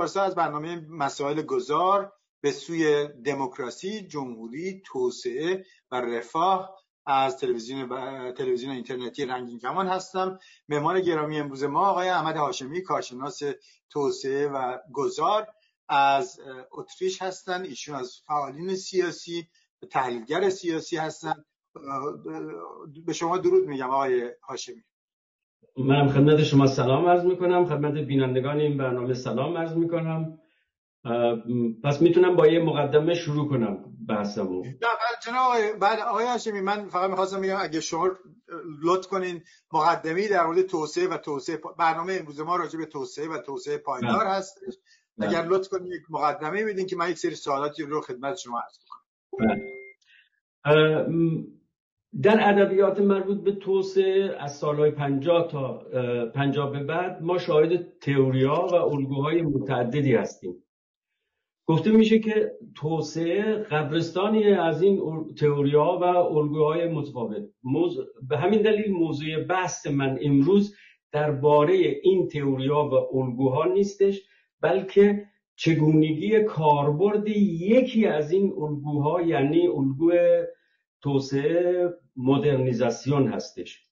پارسا از برنامه مسائل گذار به سوی دموکراسی، جمهوری، توسعه و رفاه از تلویزیون تلویزیون اینترنتی رنگین کمان هستم. مهمان گرامی امروز ما آقای احمد هاشمی کارشناس توسعه و گذار از اتریش هستند ایشون از فعالین سیاسی تحلیلگر سیاسی هستند به شما درود میگم آقای هاشمی. من خدمت شما سلام عرض می‌کنم خدمت بینندگان این برنامه سلام عرض می‌کنم پس می‌تونم با یه مقدمه شروع کنم بحثمو جناب بعد آقای هاشمی من فقط می‌خواستم بگم اگه شما لطف کنین مقدمی در مورد توسعه و توسعه برنامه امروز ما راجع به توسعه و توسعه پایدار بله. هست بله. اگر لطف کنین یک مقدمه بدین که من یک سری سوالاتی رو خدمت شما عرض کنم بله. در ادبیات مربوط به توسعه از سالهای 50 تا 50 به بعد ما شاهد تئوریا و الگوهای متعددی هستیم. گفته میشه که توسعه قبرستانی از این تئوریا و الگوهای متفاوت. به همین دلیل موضوع بحث من امروز درباره این تئوریا و الگوها نیستش بلکه چگونگی کاربرد یکی از این الگوها یعنی الگو توسعه مدرنیزاسیون هستش.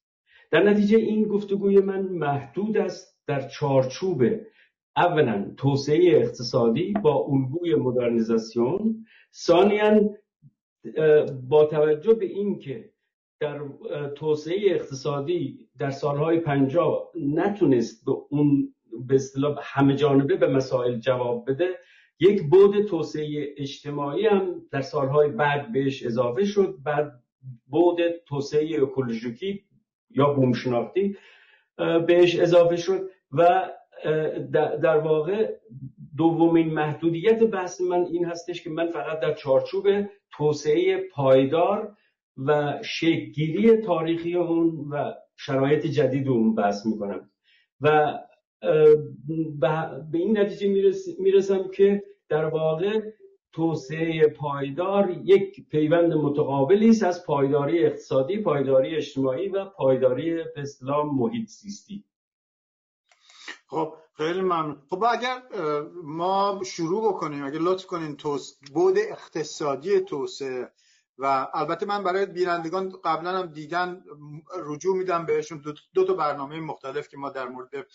در نتیجه این گفتگوی من محدود است در چارچوب اولا توسعه اقتصادی با الگوی مدرنیزاسیون ثانیا با توجه به اینکه در توسعه اقتصادی در سالهای پنجاه نتونست به اون به اصطلاح همه جانبه به مسائل جواب بده یک بود توسعه اجتماعی هم در سالهای بعد بهش اضافه شد بعد بود توسعه اکولوژیکی یا بومشناختی بهش اضافه شد و در واقع دومین محدودیت بحث من این هستش که من فقط در چارچوب توسعه پایدار و شکلگیری تاریخی اون و شرایط جدید اون بحث می‌کنم. و به این نتیجه می‌رسم که در واقع توسعه پایدار یک پیوند متقابلی است از پایداری اقتصادی، پایداری اجتماعی و پایداری به محیط زیستی خب خیلی ممنون خب اگر ما شروع بکنیم اگر لطف کنیم. بود اقتصادی توسعه و البته من برای بینندگان قبلا هم دیدن رجوع میدم بهشون دو, دو تا برنامه مختلف که ما در مورد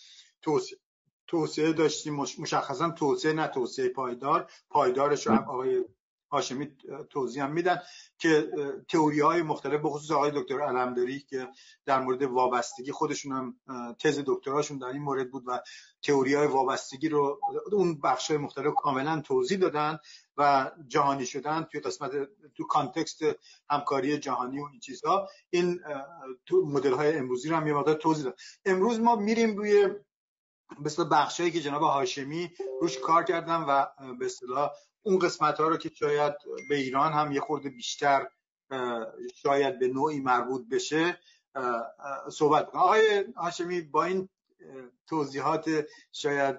توسعه توسعه داشتیم مشخصا توسعه نه توسعه پایدار. پایدارش رو هم آقای هاشمی توضیح هم میدن که تئوری های مختلف به خصوص آقای دکتر علمداری که در مورد وابستگی خودشون هم تز دکتراشون در این مورد بود و تئوری های وابستگی رو اون بخش های مختلف کاملا توضیح دادن و جهانی شدن توی قسمت تو کانتکست همکاری جهانی و این چیزها. این تو مدل های امروزی رو هم یه مقدار توضیح داد امروز ما میریم روی مثل بخشایی که جناب هاشمی روش کار کردن و به اصطلاح اون قسمت ها رو که شاید به ایران هم یه خورده بیشتر شاید به نوعی مربوط بشه صحبت کنم آقای هاشمی با این توضیحات شاید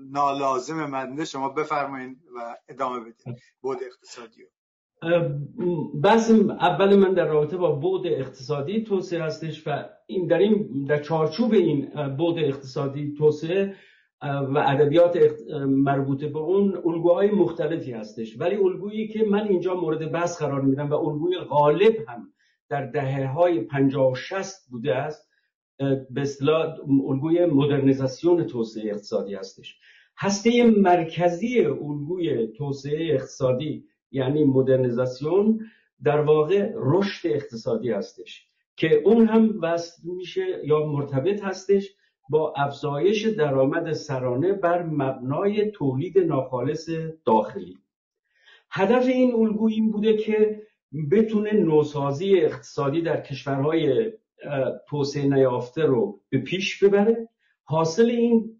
نالازم مدنه شما بفرمایید و ادامه بدید بود اقتصادی رو. بحث اول من در رابطه با بود اقتصادی توسعه هستش و این در این در چارچوب این بود اقتصادی توسعه و ادبیات مربوط به اون الگوهای مختلفی هستش. ولی الگویی که من اینجا مورد بحث قرار میدم و الگوی غالب هم در دهه های 50 و 60 بوده است به اصطلاح الگوی مدرنیزاسیون توسعه اقتصادی هستش. هسته مرکزی الگوی توسعه اقتصادی یعنی مدرنیزاسیون در واقع رشد اقتصادی هستش که اون هم وصل میشه یا مرتبط هستش با افزایش درآمد سرانه بر مبنای تولید ناخالص داخلی. هدف این الگو این بوده که بتونه نوسازی اقتصادی در کشورهای توسعه نیافته رو به پیش ببره حاصل این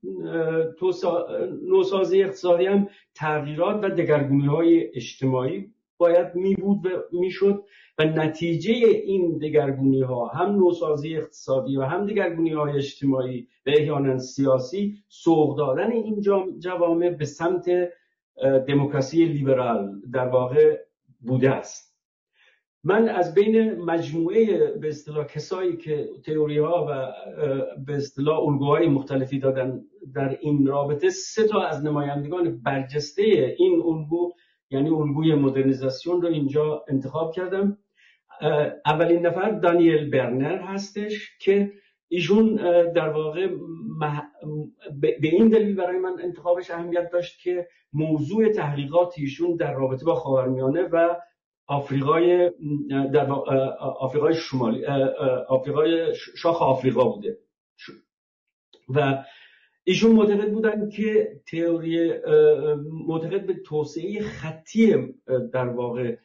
نوسازی اقتصادی هم تغییرات و دگرگونی های اجتماعی باید می بود و می‌شد و نتیجه این دگرگونی ها هم نوسازی اقتصادی و هم دگرگونی های اجتماعی و احیانا سیاسی سوق دادن این جوامع به سمت دموکراسی لیبرال در واقع بوده است. من از بین مجموعه به اصطلاح کسایی که تئوری ها و به اصطلاح الگوهای مختلفی دادن در این رابطه سه تا از نمایندگان برجسته این الگو یعنی الگوی مدرنیزاسیون رو اینجا انتخاب کردم. اولین نفر دانیل برنر هستش که ایشون در واقع به این دلیل برای من انتخابش اهمیت داشت که موضوع تحقیقات ایشون در رابطه با خاورمیانه و آفریقای در آفریقای شمالی آفریقای شاخ آفریقا بوده. و ایشون معتقد بودن که تئوری معتقد به توسعه خطی در واقع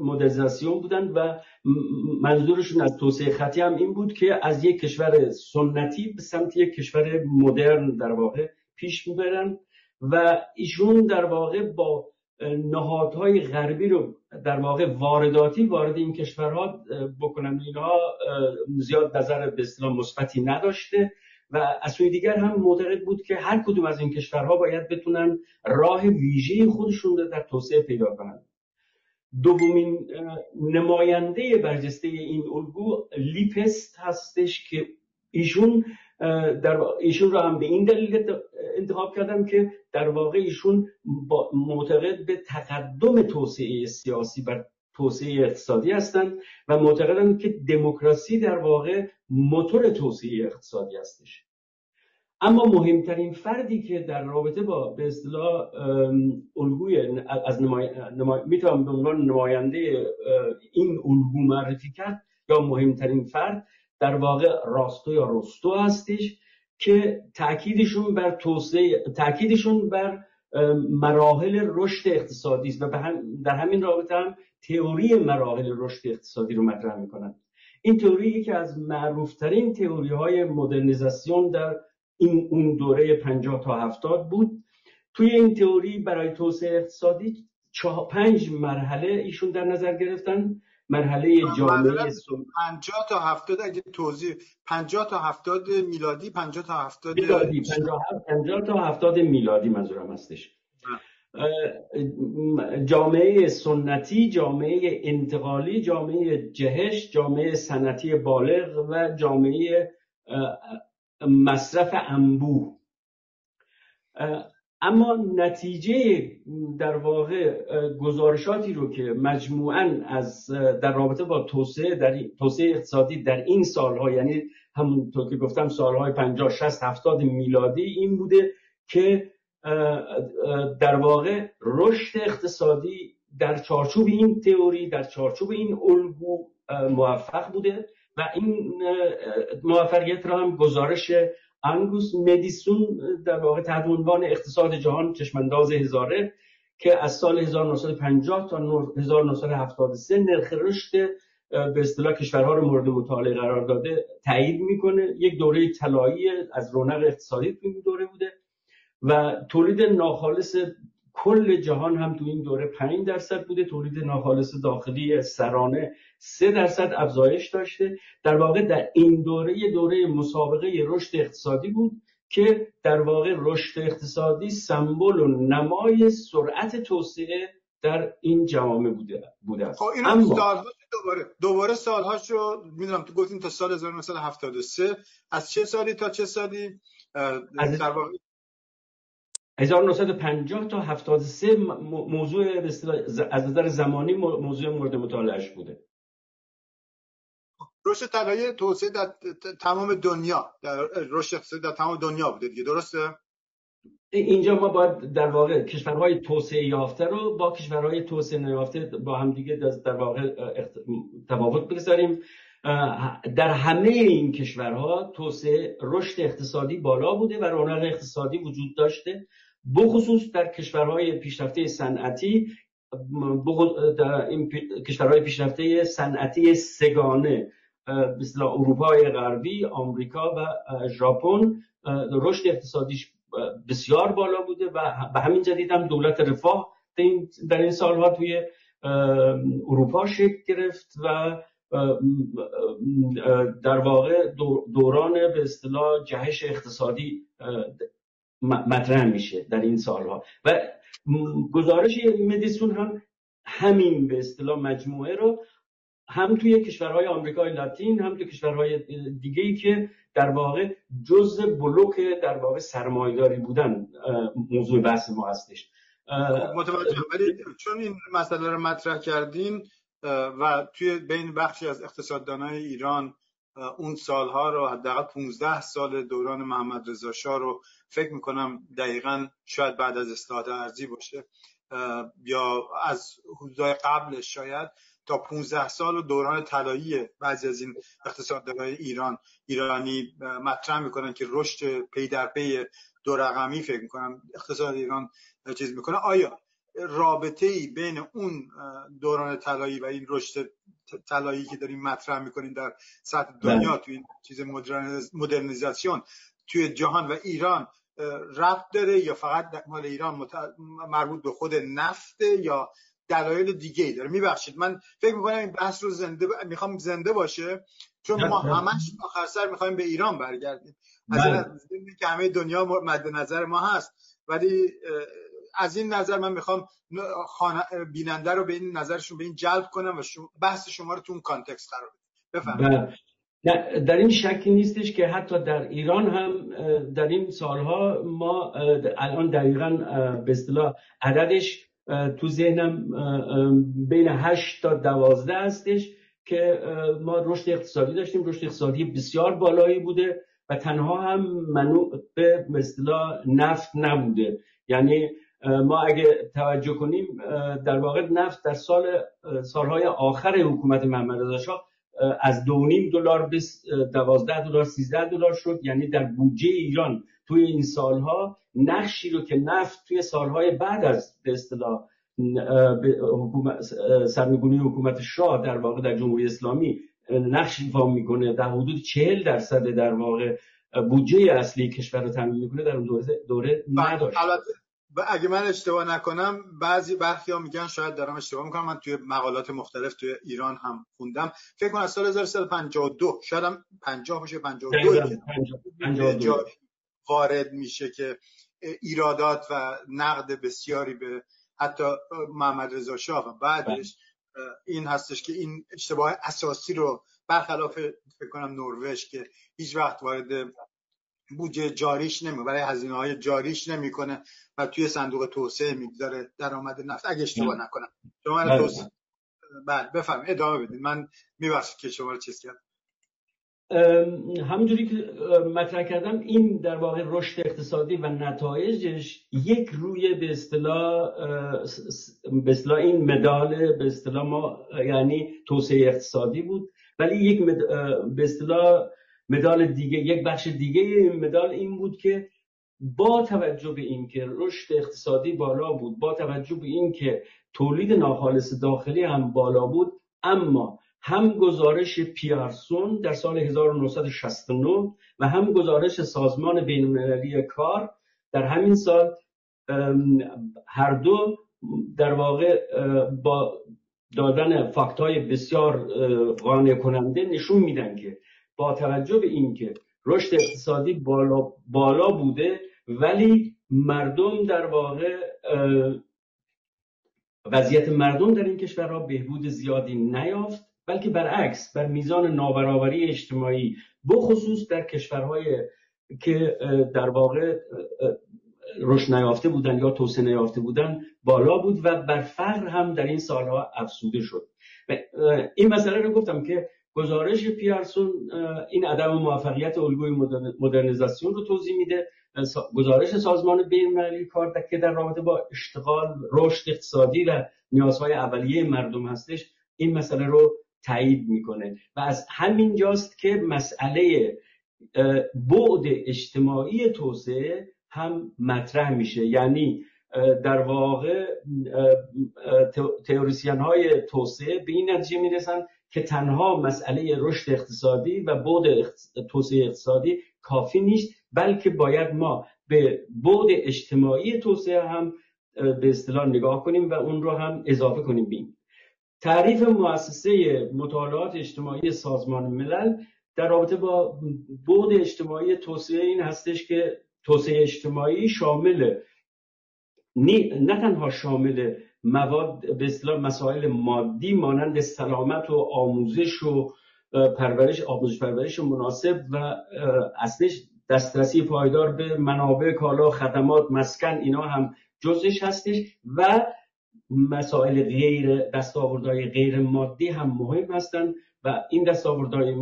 مدرنیزاسیون بودن و منظورشون از توسعه خطی هم این بود که از یک کشور سنتی به سمت یک کشور مدرن در واقع پیش می‌برن و ایشون در واقع با نهادهای غربی رو در واقع وارداتی وارد این کشورها بکنن. اینها زیاد نظر به اصطلاح مثبتی نداشته و از سوی دیگر هم معتقد بود که هر کدوم از این کشورها باید بتونن راه ویژه خودشون رو در توسعه پیدا کنند دومین نماینده برجسته این الگو لیپست هستش که ایشون در ایشون رو هم به این دلیل انتخاب کردم که در واقع ایشون معتقد به تقدم توسعه سیاسی بر توسعه اقتصادی هستند و معتقدند که دموکراسی در واقع موتور توسعه اقتصادی هستش. اما مهمترین فردی که در رابطه با به اصطلاح الگوی از نمای... می‌تونم به عنوان نماینده این الگو معرفی کرد یا مهمترین فرد در واقع راستو یا رستو هستش که تاکیدشون بر توسعه تاکیدشون بر مراحل رشد اقتصادی است و در همین رابطه هم تئوری مراحل رشد اقتصادی رو مطرح می‌کنن این تئوری یکی از معروفترین تئوری های مدرنیزاسیون در این اون دوره 50 تا 70 بود. توی این تئوری برای توسعه اقتصادی پنج مرحله ایشون در نظر گرفتن. مرحله جامعه 50 تا 70 اگه توضیح 50 تا 70 میلادی 50 تا 70 میلادی 50 تا 70 میلادی منظورم هستش. جامعه سنتی جامعه انتقالی جامعه جهش جامعه سنتی بالغ و جامعه مصرف انبوه. اما نتیجه در واقع گزارشاتی رو که مجموعا از در رابطه با توسعه در توسعه اقتصادی در این سالها یعنی همونطور که گفتم سالهای 50 60 70 میلادی این بوده که در واقع رشد اقتصادی در چارچوب این تئوری در چارچوب این الگو موفق بوده و این موفقیت را هم گزارش انگوس مدیسون در واقع تحت عنوان اقتصاد جهان چشمانداز هزاره که از سال 1950 تا 1973 نرخ رشد به اصطلاح کشورها رو مورد مطالعه قرار داده تایید می‌کنه. یک دوره طلایی از رونق اقتصادی تو این دوره بوده و تولید ناخالص کل جهان هم تو این دوره 5 درصد بوده تولید ناخالص داخلی سرانه 3 درصد افزایش داشته. در واقع در این دوره یه دوره مسابقه رشد اقتصادی بود که در واقع رشد اقتصادی سمبل و نمای سرعت توسعه در این جوامع بوده بوده است. خب اما دوباره دوباره سالهاش رو می‌دونم تو گفتین تا سال 1973 از چه سالی تا چه سالی؟ در واقع 1950 تا 73 موضوع از نظر زمانی موضوع مورد مطالعهش بوده. رشد طلایی توسعه در تمام دنیا در رشد اقتصادی در تمام دنیا بوده دیگه درسته؟ اینجا ما باید در واقع کشورهای توسعه یافته رو با کشورهای توسعه نیافته با هم دیگه در واقع تفاوت بگذاریم. در همه این کشورها توسعه رشد اقتصادی بالا بوده و رونق اقتصادی وجود داشته. بخصوص در کشورهای پیشرفته صنعتی در این کشورهای پیشرفته صنعتی سگانه مثل اروپای غربی آمریکا و ژاپن رشد اقتصادیش بسیار بالا بوده و به همین جدید هم دولت رفاه در این سالها توی اروپا شکل گرفت و در واقع دوران به اصطلاح جهش اقتصادی مطرح میشه در این سالها. و گزارش مدیسون هم همین به اصطلاح مجموعه رو هم توی کشورهای آمریکای لاتین هم توی کشورهای دیگه ای که در واقع جز بلوک در واقع سرمایداری بودن موضوع بحث ما هستش. متوجه. ولی چون این مسئله رو مطرح کردین و توی بین بخشی از اقتصاددانای ایران اون سالها رو حداقل 15 سال دوران محمد رضا شاه رو فکر می‌کنم دقیقا شاید بعد از اصلاحات ارزی باشه. یا از حدودهای قبلش شاید تا 15 سال و دوران طلایی بعضی از این اقتصاددانای ایران. ایرانی مطرح می‌کنن که رشد پی در پی دو رقمی فکر می‌کنم اقتصاد ایران چیز می‌کنه. آیا رابطه ای بین اون دوران طلایی و این رشد طلایی که داریم مطرح می‌کنیم در سطح دنیا بله. توی این چیز مدرنیزاسیون توی جهان و ایران رفت داره یا فقط مال ایران مربوط به خود نفته یا دلایل دیگه ای داره میبخشید من فکر می‌کنم این بحث رو زنده ب... می‌خوام زنده باشه چون ما همش آخر سر می‌خوایم به ایران برگردیم از بله. که همه دنیا مد نظر ما هست ولی از این نظر من می‌خوام بیننده رو به این نظرشون به این جلب کنم و بحث شما رو تو اون کانتکست قرار بدم. بله. در این شکی نیستش که حتی در ایران هم در این سالها ما الان دقیقا به اصطلاح عددش تو ذهنم بین 8 تا 12 هستش که ما رشد اقتصادی داشتیم. رشد اقتصادی بسیار بالایی بوده و تنها هم منوع به اصطلاح نفت نبوده. یعنی ما اگه توجه کنیم در واقع نفت در سال سالهای آخر حکومت محمد رضا شاه از دو نیم دلار به دوازده دلار سیزده دلار شد. یعنی در بودجه ایران توی این سالها نقشی رو که نفت توی سالهای بعد از به اصطلاح سرنگونی حکومت شاه در واقع در جمهوری اسلامی نقش ایفا می‌کنه در حدود چهل درصد در واقع بودجه اصلی کشور رو تامین می‌کنه. در اون دوره, دوره بله، نداشت اگه من اشتباه نکنم بعضی برخی ها میگن شاید دارم اشتباه می‌کنم. من توی مقالات مختلف توی ایران هم خوندم. فکر کنم از سال 1352 شاید هم 50 باشه 52 که وارد میشه که ایرادات و نقد بسیاری به حتی محمد رضا شاه و بعدش بله. این هستش که این اشتباه اساسی رو برخلاف فکر کنم نروژ که هیچ وقت وارد بودجه جاریش نمی برای هزینه های جاریش نمی‌کنه. و توی صندوق توسعه می‌گذاره درآمد نفت. اگه اشتباه نکنم. شما بله. توسعه بله بفرمایید. ادامه بدید من میبخشید که شما رو چیز کردم. همونجوری که مطرح کردم این در واقع رشد اقتصادی و نتایجش یک روی به اصطلاح به اصطلاح این مدال به اصطلاح ما یعنی توسعه اقتصادی بود. ولی یک به اصطلاح مدال دیگه یک بخش دیگه این مدال این بود که با توجه به اینکه رشد اقتصادی بالا بود با توجه به اینکه تولید ناخالص داخلی هم بالا بود اما هم گزارش پیارسون در سال 1969 و هم گزارش سازمان بینالمللی کار در همین سال هر دو در واقع با دادن فاکت بسیار قانع کننده نشون میدن که با توجه به اینکه رشد اقتصادی بالا, بالا بوده ولی مردم در واقع وضعیت مردم در این کشورها بهبود زیادی نیافت بلکه برعکس بر میزان نابرابری اجتماعی بخصوص در کشورهای که در واقع رشد نیافته بودن یا توسعه نیافته بودن بالا بود و بر فقر هم در این سالها افزوده شد. این مسئله رو گفتم که گزارش پیارسون این عدم موفقیت الگوی مدرنیزاسیون رو توضیح میده. گزارش سازمان بین‌المللی کار که در رابطه با اشتغال رشد اقتصادی و نیازهای اولیه مردم هستش این مسئله رو تایید می‌کنه. و از همین جاست که مسئله بعد اجتماعی توسعه هم مطرح میشه. یعنی در واقع تئوریسین های توسعه به این نتیجه می‌رسن که تنها مسئله رشد اقتصادی و بعد توسعه اقتصادی کافی نیست بلکه باید ما به بعد اجتماعی توسعه هم به اصطلاح نگاه کنیم و اون رو هم اضافه کنیم بیم تعریف مؤسسه مطالعات اجتماعی سازمان ملل در رابطه با بعد اجتماعی توسعه این هستش که توسعه اجتماعی شامل نه تنها شامل مواد به اصطلاح مسائل مادی مانند سلامت و آموزش و پرورش آموزش پرورش مناسب و اصلش دسترسی پایدار به منابع کالا خدمات مسکن اینا هم جزش هستش و مسائل غیر دستاوردهای غیر مادی هم مهم هستند و این دستاوردهای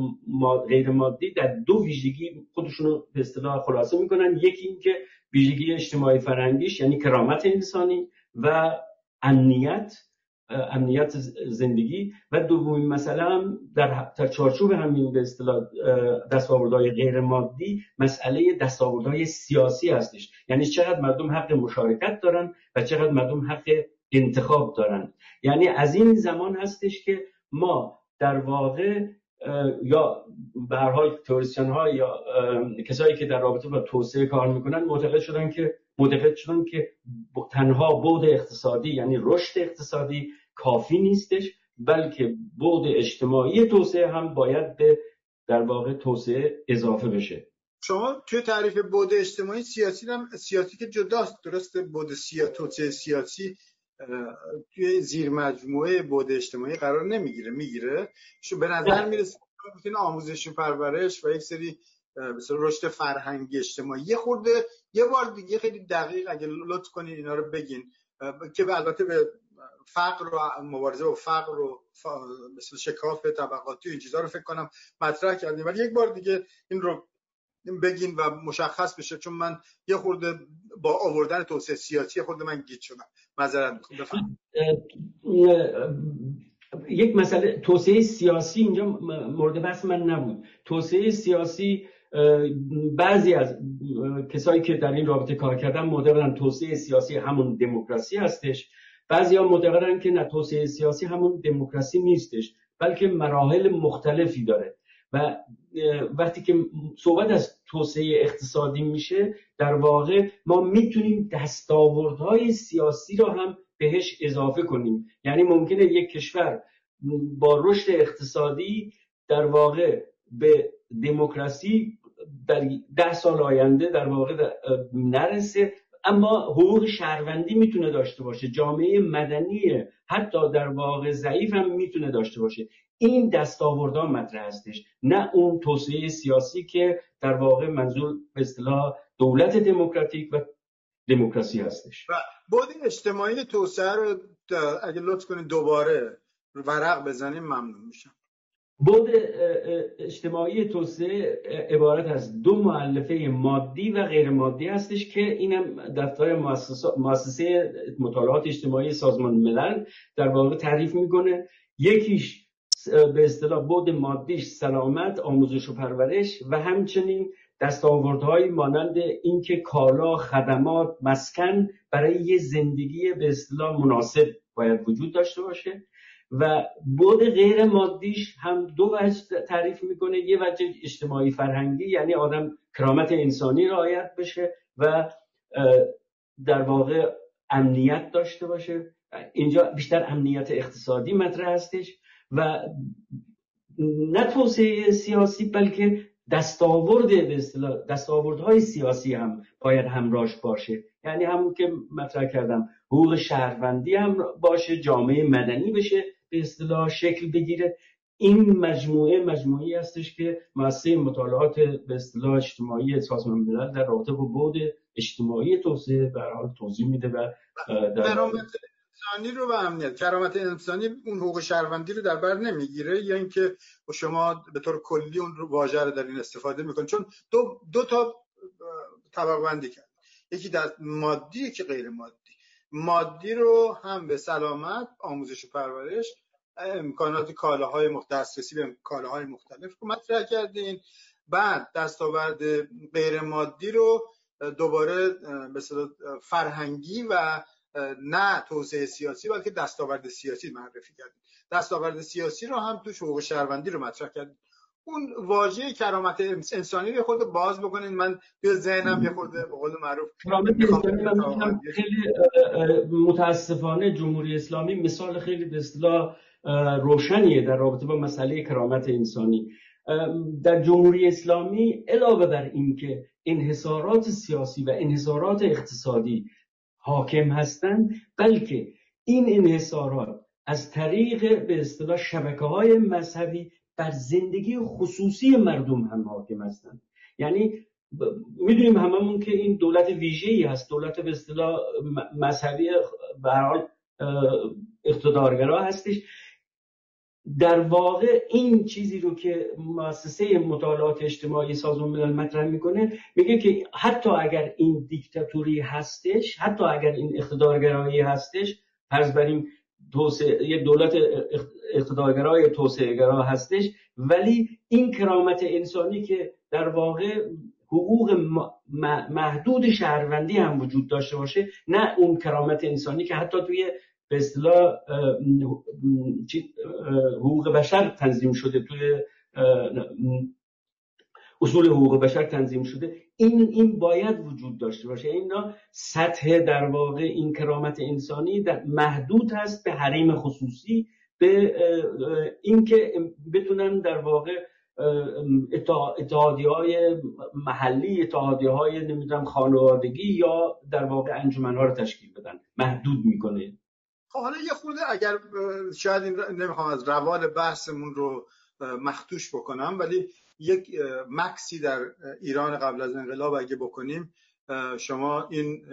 غیر مادی در دو ویژگی خودشون رو به اصطلاح خلاصه می‌کنن. یکی اینکه ویژگی اجتماعی فرهنگیش یعنی کرامت انسانی و امنیت امنیت زندگی و دومین مسئله هم در, در چارچوب همین به اصطلاح دستاوردهای غیر مادی مسئله دستاوردهای سیاسی هستش. یعنی چقدر مردم حق مشارکت دارن و چقدر مردم حق انتخاب دارن. یعنی از این زمان هستش که ما در واقع یا به هر حال ها یا کسایی که در رابطه با توسعه کار می‌کنن معتقد شدن که معتقد شدن که تنها بود اقتصادی یعنی رشد اقتصادی کافی نیستش بلکه بود اجتماعی توسعه هم باید به در واقع توسعه اضافه بشه. شما توی تعریف بود اجتماعی سیاسی هم سیاسی که جداست درسته؟ بود سیا... توسعه سیاسی توی زیر مجموعه بود اجتماعی قرار نمی‌گیره می‌گیره. شو به نظر می‌رسه این آموزش و پرورش و یک سری رشد فرهنگی اجتماعی یه خورده یه بار دیگه خیلی دقیق اگه لطف کنین اینا رو بگین که البته به فقر و مبارزه با فقر و مثل شکاف طبقاتی و این چیزا رو فکر کنم مطرح کردیم ولی یک بار دیگه این رو بگین و مشخص بشه چون من یه خورده با آوردن توسعه سیاسی خورده من گیت شدم معذرت می‌خوام یک مسئله توسعه سیاسی اینجا مورد بحث من نبود توسعه سیاسی بعضی از کسایی که در این رابطه کار کردن معتقدن توسعه سیاسی همون دموکراسی هستش. بعضی ها معتقدن که نه توسعه سیاسی همون دموکراسی نیستش بلکه مراحل مختلفی داره. و وقتی که صحبت از توسعه اقتصادی میشه در واقع ما می‌تونیم دستاوردهای سیاسی رو هم بهش اضافه کنیم. یعنی ممکنه یک کشور با رشد اقتصادی در واقع به دموکراسی در ده سال آینده در واقع نرسه. اما حقوق شهروندی می‌تونه داشته باشه. جامعه مدنی حتی در واقع ضعیف هم می‌تونه داشته باشه. این دستاوردها مطرح هستش. نه اون توسعه سیاسی که در واقع منظور به اصطلاح دولت دموکراتیک و دموکراسی هستش. و بود اجتماعی توسعه رو اگه لطف کنید دوباره ورق بزنیم ممنون میشم. بود اجتماعی توسعه عبارت از دو معلفه مادی و غیر مادی هستش که اینم دفتر مؤسسه مطالعات اجتماعی سازمان ملل در واقع تعریف می‌کنه. یکیش به اصطلاح بود مادیش سلامت آموزش و پرورش و همچنین دستاوردهایی مانند اینکه کالا خدمات مسکن برای یه زندگی به اصطلاح مناسب باید وجود داشته باشه. و بود غیر مادیش هم دو وجه تعریف می‌کنه. یه وجه اجتماعی فرهنگی یعنی آدم کرامت انسانی رعایت بشه و در واقع امنیت داشته باشه. اینجا بیشتر امنیت اقتصادی مطرح هستش و نه توسعه سیاسی بلکه دستاورد به دستاوردهای سیاسی هم باید همراهش باشه. یعنی همون که مطرح کردم حقوق شهروندی هم باشه جامعه مدنی بشه به اصطلاح شکل بگیره. این مجموعه مجموعی هستش که مؤسسه مطالعات به اصطلاح اجتماعی سازمان ملل در رابطه با بود اجتماعی توسعه به حال توضیح میده و در انسانی رو و امنیت کرامت انسانی اون حقوق شهروندی رو در بر نمی‌گیره یا اینکه شما به طور کلی اون رو واژه رو در این استفاده می‌کنید چون دو, دو تا طبق بندی کرد. یکی در مادی که غیر مادی. مادی رو هم به سلامت آموزش و پرورش امکانات کالاهای دسترسی به کالاهای مختلف رو مطرح کردین بعد دستاورد غیر مادی رو دوباره به فرهنگی و نه توسعه سیاسی بلکه دستاورد سیاسی معرفی کردیم. دستاورد سیاسی رو هم تو حقوق شهروندی رو مطرح کردیم. اون واژه کرامت انسانی رو خود باز بکنین. من به ذهنم یه خورده به قول معروف خیلی متاسفانه جمهوری اسلامی مثال خیلی به اصطلاح روشنیه در رابطه با مسئله کرامت انسانی. در جمهوری اسلامی علاوه بر اینکه انحصارات سیاسی و انحصارات اقتصادی حاکم هستند بلکه این انحصارات از طریق به اصطلاح شبکه های مذهبی بر زندگی خصوصی مردم هم حاکم هستند. یعنی می‌دونیم هممون که این دولت ویژه ای هست. دولت به اصطلاح مذهبی به حال اقتدارگرا هستش. در واقع این چیزی رو که مؤسسه مطالعات اجتماعی سازمان ملل مطرح می‌کنه میگه که حتی اگر این دیکتاتوری هستش حتی اگر این اقتدارگرایی هستش فرض بریم یه دولت اقتدارگرای توسعه گرا هستش. ولی این کرامت انسانی که در واقع حقوق محدود شهروندی هم وجود داشته باشه نه اون کرامت انسانی که حتی توی به اصطلاح حقوق بشر تنظیم شده توی اصول حقوق بشر تنظیم شده. این این باید وجود داشته باشه. اینا سطح در واقع این کرامت انسانی در محدود هست به حریم خصوصی به اینکه بتونن در واقع اتحادی های محلی اتحادی های نمی‌دونم خانوادگی یا در واقع انجمن ها رو تشکیل بدن. محدود می‌کنه. خب حالا یه خورده اگر شاید این نمی‌خوام از روال بحثمون رو مختوش بکنم ولی یک مکسی در ایران قبل از انقلاب اگه بکنیم شما این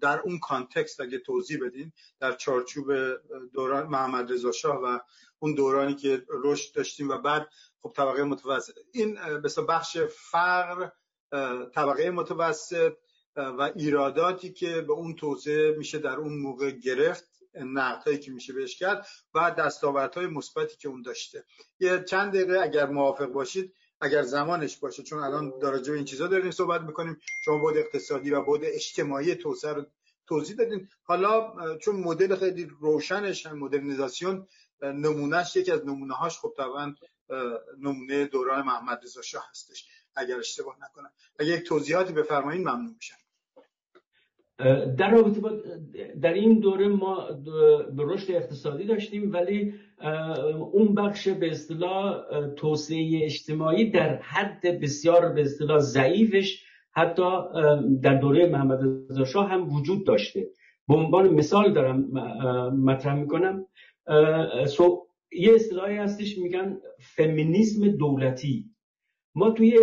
در اون کانتکست اگه توضیح بدین در چارچوب دوران محمد رضا شاه و اون دورانی که رشد داشتیم و بعد خب طبقه متوسط. این به بخش فقر طبقه متوسط و ایراداتی که به اون توسعه میشه در اون موقع گرفت نقدهایی که میشه بهش کرد و دستاوردهای مثبتی که اون داشته. یه چند دقیقه اگر موافق باشید اگر زمانش باشه چون الان در این چیزا داریم صحبت می‌کنیم شما بود اقتصادی و بود اجتماعی توسعه رو توضیح دادین. حالا چون مدل خیلی روشنش هم مدرنیزاسیون نمونهش یکی از نمونه هاش خب طبعا نمونه دوران محمد رضا شاه هستش اگر اشتباه نکنم. اگر یک توضیحاتی بفرمایید ممنون میشم. در رابطه با در این دوره ما به رشد اقتصادی داشتیم ولی اون بخش به اصطلاح توسعه اجتماعی در حد بسیار به اصطلاح ضعیفش حتی در دوره محمد رضا شاه هم وجود داشته. به عنوان مثال دارم مطرح می‌کنم. یه اصطلاحی هستش میگن فمینیسم دولتی. ما توی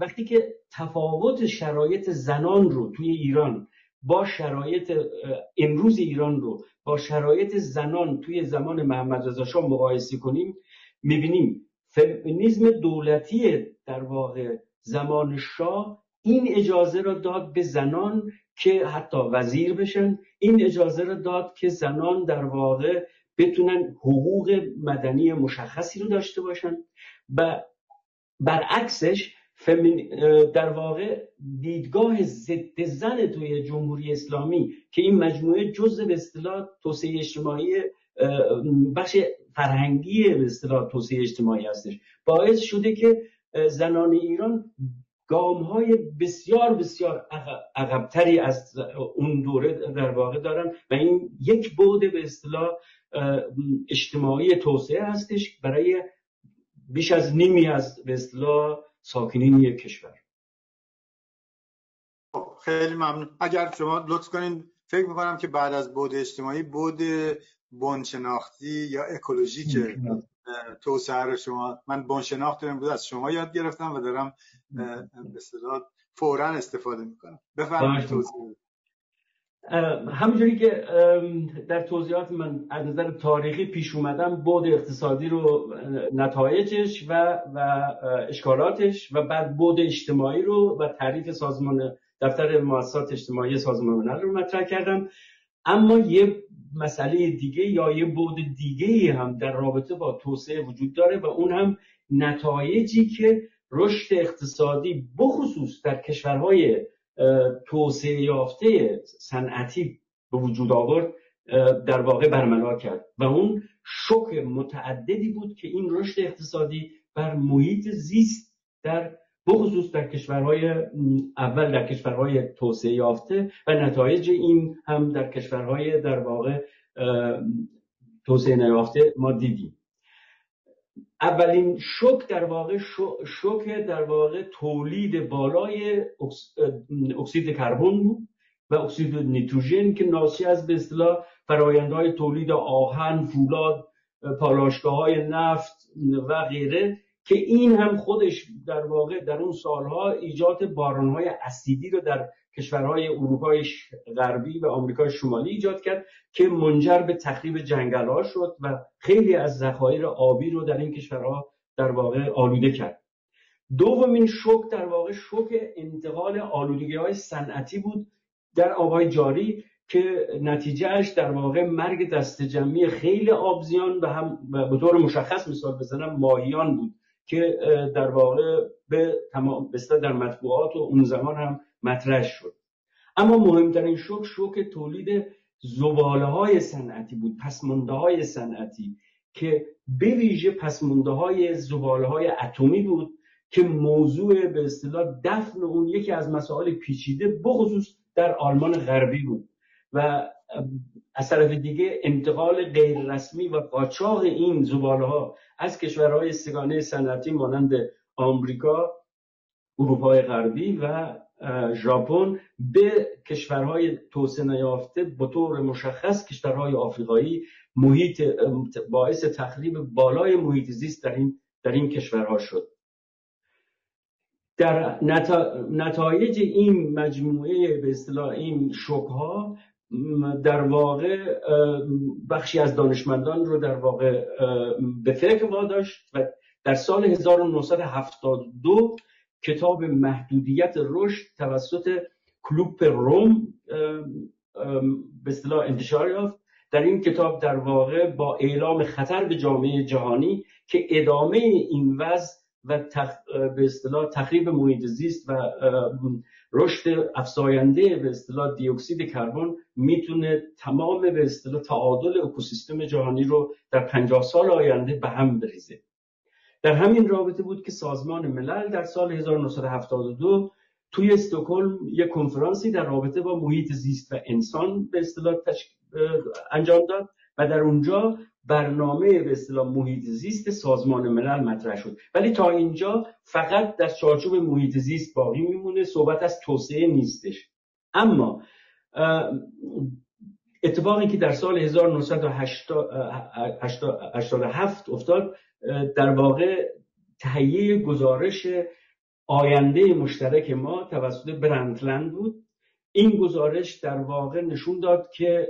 وقتی که تفاوت شرایط زنان رو توی ایران با شرایط امروز ایران رو با شرایط زنان توی زمان محمد رضا شاه مقایسه کنیم می‌بینیم فمینیسم دولتی در واقع زمان شاه این اجازه را داد به زنان که حتی وزیر بشن این اجازه را داد که زنان در واقع بتونن حقوق مدنی مشخصی رو داشته باشن و برعکسش در واقع دیدگاه ضد زن توی جمهوری اسلامی که این مجموعه جزء به اصطلاح توسعه اجتماعی بخش فرهنگی به اصطلاح توسعه اجتماعی هستش. باعث شده که زنان ایران گام های بسیار بسیار عقبتری از اون دوره در واقع دارن و این یک بعد به اصطلاح اجتماعی توسعه هستش برای بیش از نیمی از به اصطلاح ساکنین یک کشور. خب، خیلی ممنون. اگر شما لطف کنین فکر می‌کنم که بعد از بود اجتماعی بود بنشناختی یا اکولوژیک توسعه رو شما من بنشناخت امروز از شما یاد گرفتم و دارم به فورا استفاده می‌کنم. بفرمایید توضیح همونجوری که در توضیحات من از نظر تاریخی پیش اومدم بود اقتصادی رو نتایجش و, و اشکالاتش و بعد بود اجتماعی رو و تعریف سازمان دفتر مؤسسات اجتماعی سازمان ملل رو مطرح کردم. اما یه مسئله دیگه یا یه بود دیگه هم در رابطه با توسعه وجود داره و اون هم نتایجی که رشد اقتصادی بخصوص در کشورهای توسعه یافته صنعتی به وجود آورد در واقع برملا کرد. و اون شک متعددی بود که این رشد اقتصادی بر محیط زیست در بخصوص در کشورهای اول در کشورهای توسعه یافته و نتایج این هم در کشورهای در واقع توسعه نیافته ما دیدیم. اولین شوک در واقع شوک در واقع تولید بالای اکسید کربن بود و اکسید نیتروژن که ناشی از به اصطلاح فرایندهای تولید آهن فولاد پالاشگاه های نفت و غیره که این هم خودش در واقع در اون سالها ایجاد بارانهای اسیدی رو در کشورهای اروپای غربی و آمریکای شمالی ایجاد کرد که منجر به تخریب جنگل ها شد و خیلی از ذخایر آبی رو در این کشورها در واقع آلوده کرد. دومین شوک در واقع شوک انتقال آلودگی های صنعتی بود در آبهای جاری که نتیجهش در واقع مرگ دست جمعی خیلی آبزیان و هم به طور مشخص مثال بزنم ماهیان بود. که در واقع به تمام در مطبوعات و اون زمان هم مطرح شد. اما مهمترین شوک شوک تولید زباله های صنعتی بود پسمانده های صنعتی که به ویژه پسمانده های زباله های اتمی بود که موضوع به اصطلاح دفن اون یکی از مسائل پیچیده بخصوص در آلمان غربی بود. و از طرف دیگه انتقال غیر رسمی و قاچاق این زباله ها از کشورهای سگانه صنعتی مانند آمریکا اروپای غربی و ژاپن به کشورهای توسعه نیافته به طور مشخص کشورهای آفریقایی محیط باعث تخریب بالای محیط زیست در این در این کشورها شد. در نتایج این مجموعه به اصطلاح این شوک ها در واقع بخشی از دانشمندان رو در واقع به فکر واداشت و در سال 1972 کتاب محدودیت رشد توسط کلوپ روم به اصطلاح انتشار یافت. در این کتاب در واقع با اعلام خطر به جامعه جهانی که ادامه این وضع و به اصطلاح تخریب محیط زیست و رشد افزاینده به اصطلاح دی اکسید کربن می‌تونه تمام به اصطلاح تعادل اکوسیستم جهانی رو در 50 سال آینده به هم بریزه. در همین رابطه بود که سازمان ملل در سال 1972 توی استکهلم یک کنفرانسی در رابطه با محیط زیست و انسان به اصطلاح انجام داد. و در اونجا برنامه به اصطلاح محیط زیست سازمان ملل مطرح شد. ولی تا اینجا فقط در چارچوب محیط زیست باقی میمونه صحبت از توسعه نیستش. اما اتفاقی که در سال 1987 افتاد در واقع تهیه گزارش آینده مشترک ما توسط برندلند بود. این گزارش در واقع نشون داد که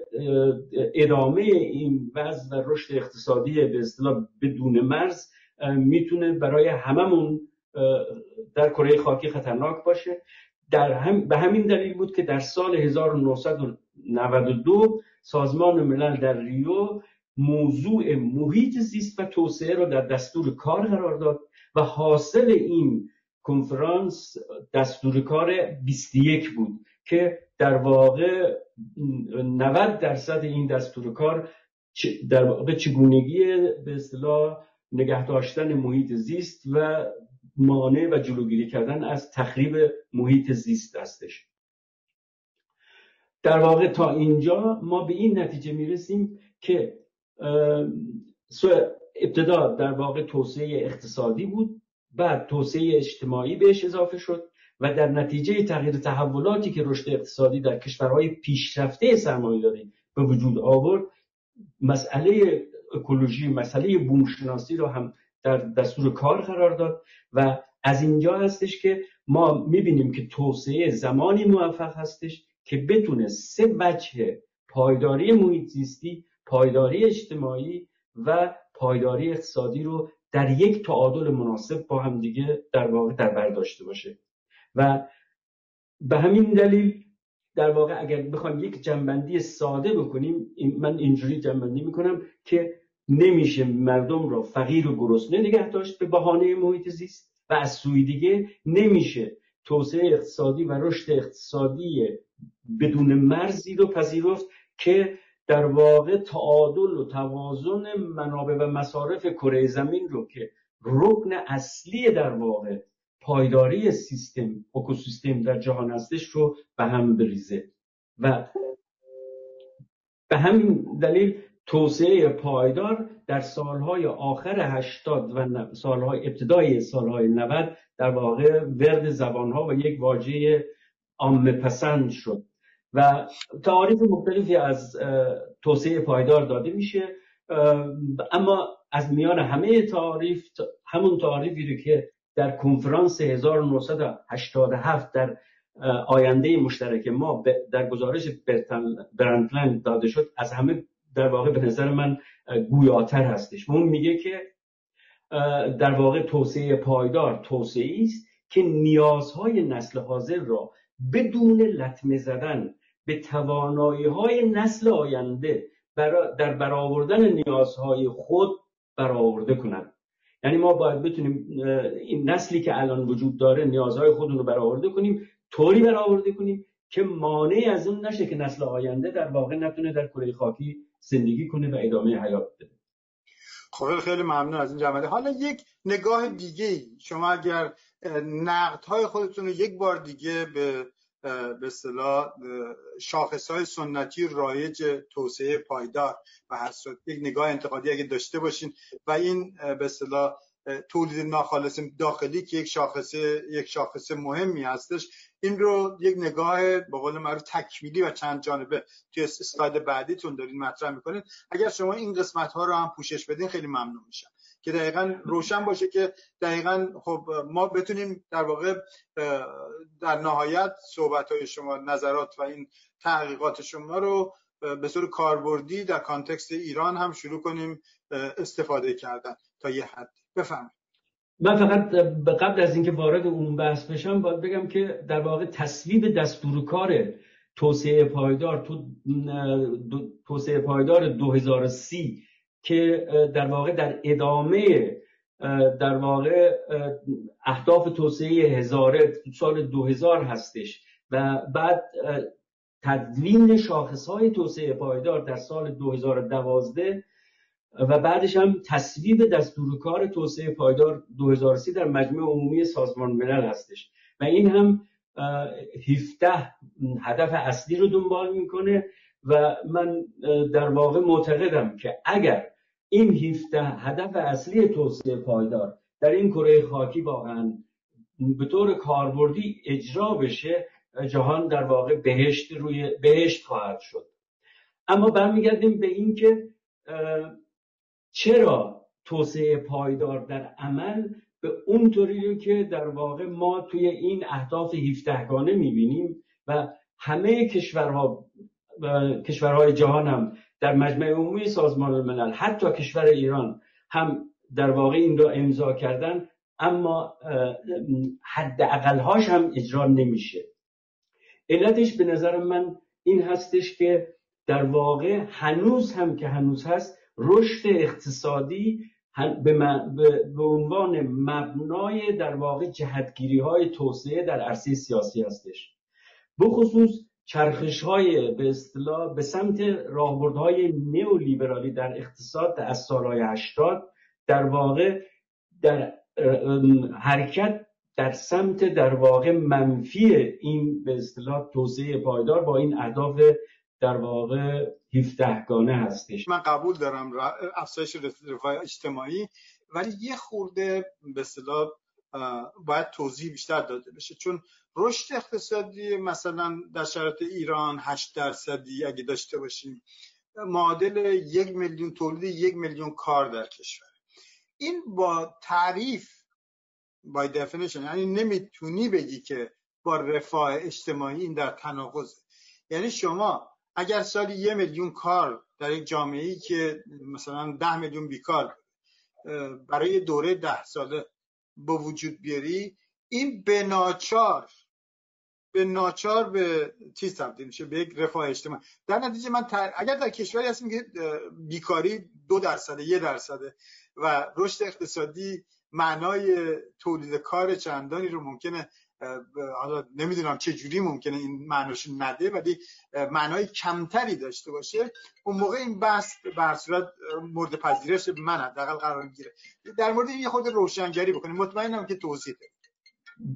ادامه این وضع و رشد اقتصادی به اصطلاح بدون مرز می‌تونه برای هممون در کره خاکی خطرناک باشه. در هم به همین دلیل بود که در سال 1992 سازمان ملل در ریو موضوع محیط زیست و توسعه را در دستور کار قرار داد و حاصل این کنفرانس دستور کار 21 بود. که در واقع 90 درصد این دستور کار در واقع چگونگی به اصطلاح نگه داشتن محیط زیست و مانع و جلوگیری کردن از تخریب محیط زیست هستش. در واقع تا اینجا ما به این نتیجه می‌رسیم که ابتدا در واقع توسعه اقتصادی بود بعد توسعه اجتماعی بهش اضافه شد. و در نتیجه تغییر تحولاتی که رشد اقتصادی در کشورهای پیشرفته سرمایه‌داری به وجود آورد مسئله اکولوژی مسئله بومشناسی رو هم در دستور کار قرار داد و از اینجا هستش که ما می‌بینیم که توسعه زمانی موفق هستش که بتونه سه وجه پایداری محیط زیستی پایداری اجتماعی و پایداری اقتصادی رو در یک تعادل مناسب با هم دیگه در واقع در بر داشته باشه. و به همین دلیل در واقع اگر بخوایم یک جنبندی ساده بکنیم من اینجوری جنبندی می‌کنم که نمیشه مردم را فقیر و گرسنه نگه داشت به بهانه محیط زیست و از سوی دیگه نمیشه توسعه اقتصادی و رشد اقتصادی بدون مرزی رو پذیرفت که در واقع تعادل و توازن منابع و مصارف کره زمین رو که رکن اصلی در واقع پایداری سیستم اکوسیستم در جهان هستش رو به هم بریزه. و به همین دلیل توسعه پایدار در سالهای آخر 80 و سالهای ابتدای سالهای 90 در واقع ورد زبانها و یک واژه عامه پسند شد. و تعاریف مختلفی از توسعه پایدار داده میشه. اما از میان همه تعریف همون تعریفی رو که در کنفرانس 1987 در آینده مشترک ما در گزارش برندلند داده شد از همه در واقع به نظر من گویاتر هستش. اون میگه که در واقع توسعه پایدار توسعه است که نیازهای نسل حاضر را بدون لطمه زدن به توانایی های نسل آینده در برآوردن نیازهای خود برآورده کنند. یعنی ما باید بتونیم این نسلی که الان وجود داره نیازهای خودمون رو برآورده کنیم طوری برآورده کنیم که مانع از اون نشه که نسل آینده در واقع نتونه در کره خاکی زندگی کنه و ادامه حیات بده. خب خیلی ممنون از این جمله حالا یک نگاه دیگه شما اگر نقد های خودتون رو یک بار دیگه به به اصطلاح شاخص های سنتی رایج توسعه پایدار و هر یک نگاه انتقادی اگه داشته باشین و این به اصطلاح تولید ناخالص داخلی که یک شاخص یک شاخص مهمی هستش این رو یک نگاه به قول معروف تکمیلی و چند جانبه توی اسلاید بعدیتون دارین مطرح می‌کنید اگر شما این قسمت ها رو هم پوشش بدین خیلی ممنون میشم. که دقیقا روشن باشه که دقیقا خب ما بتونیم در واقع در نهایت صحبت های شما نظرات و این تحقیقات شما رو به صور کاربردی در کانتکست ایران هم شروع کنیم استفاده کردن تا یه حدی بفهمید من فقط قبل از اینکه وارد اون بحث بشم باید بگم که در واقع تصویب دستور کار توسعه پایدار تو توسعه پایدار 2030 که در واقع در ادامه در واقع اهداف توسعه هزاره سال 2000 هستش و بعد تدوین شاخص های توسعه پایدار در سال 2012 و بعدش هم تصویب دستورکار توسعه پایدار 2030 در مجمع عمومی سازمان ملل هستش. و این هم 17 هدف اصلی رو دنبال می‌کنه و من در واقع معتقدم که اگر این 17 هدف اصلی توسعه پایدار. در این کره خاکی واقعا به طور کاربردی اجرا بشه جهان در واقع بهشت روی بهشت خواهد شد. اما برمیگردیم به اینکه چرا توسعه پایدار در عمل به اونطوری که در واقع ما توی این اهداف 17 گانه می‌بینیم و همه کشورها کشورهای جهان هم در مجمع عمومی سازمان الملل حتی کشور ایران هم در واقع این را امضا کردن اما حد اقلهاش هم اجرا نمیشه. علتش به نظر من این هستش که در واقع هنوز هم که هنوز هست رشد اقتصادی به عنوان مبنای در واقع جهتگیری های توسعه در عرصه سیاسی هستش. بخصوص چرخش های به اصطلاح به سمت راهبردهای نیولیبرالی در اقتصاد از سالهای 80 در واقع در حرکت در سمت در واقع منفی این به اصطلاح توسعه پایدار با این اهداف در واقع 17 گانه هستش. من قبول دارم افزایش رفاه اجتماعی ولی یه خورده به اصطلاح باید توضیح بیشتر داده بشه. چون رشد اقتصادی مثلا در شرایط ایران 8 درصدی اگه داشته باشیم معادل یک میلیون تولید یک میلیون کار در کشور. این با تعریف بای definition یعنی نمی‌تونی بگی که با رفاه اجتماعی این در تناقضه. یعنی شما اگر سالی یه میلیون کار در یک جامعه ای که مثلا ده میلیون بیکار برای دوره ده ساله با وجود بیاری این به ناچار به ناچار به چیز تبدیل میشه به یک رفاه اجتماعی. در نتیجه من اگر در کشوری هستیم که بیکاری دو درصده یه درصده و رشد اقتصادی معنای تولید کار چندانی رو ممکنه حالا نمی‌دونم چه جوری ممکنه این معناش نده ولی معنای کمتری داشته باشه. اون موقع این بحث به صورت مورد پذیرش من حداقل قرار می‌گیره. در مورد این خود روشنگری بکنیم. مطمئنم که توضیح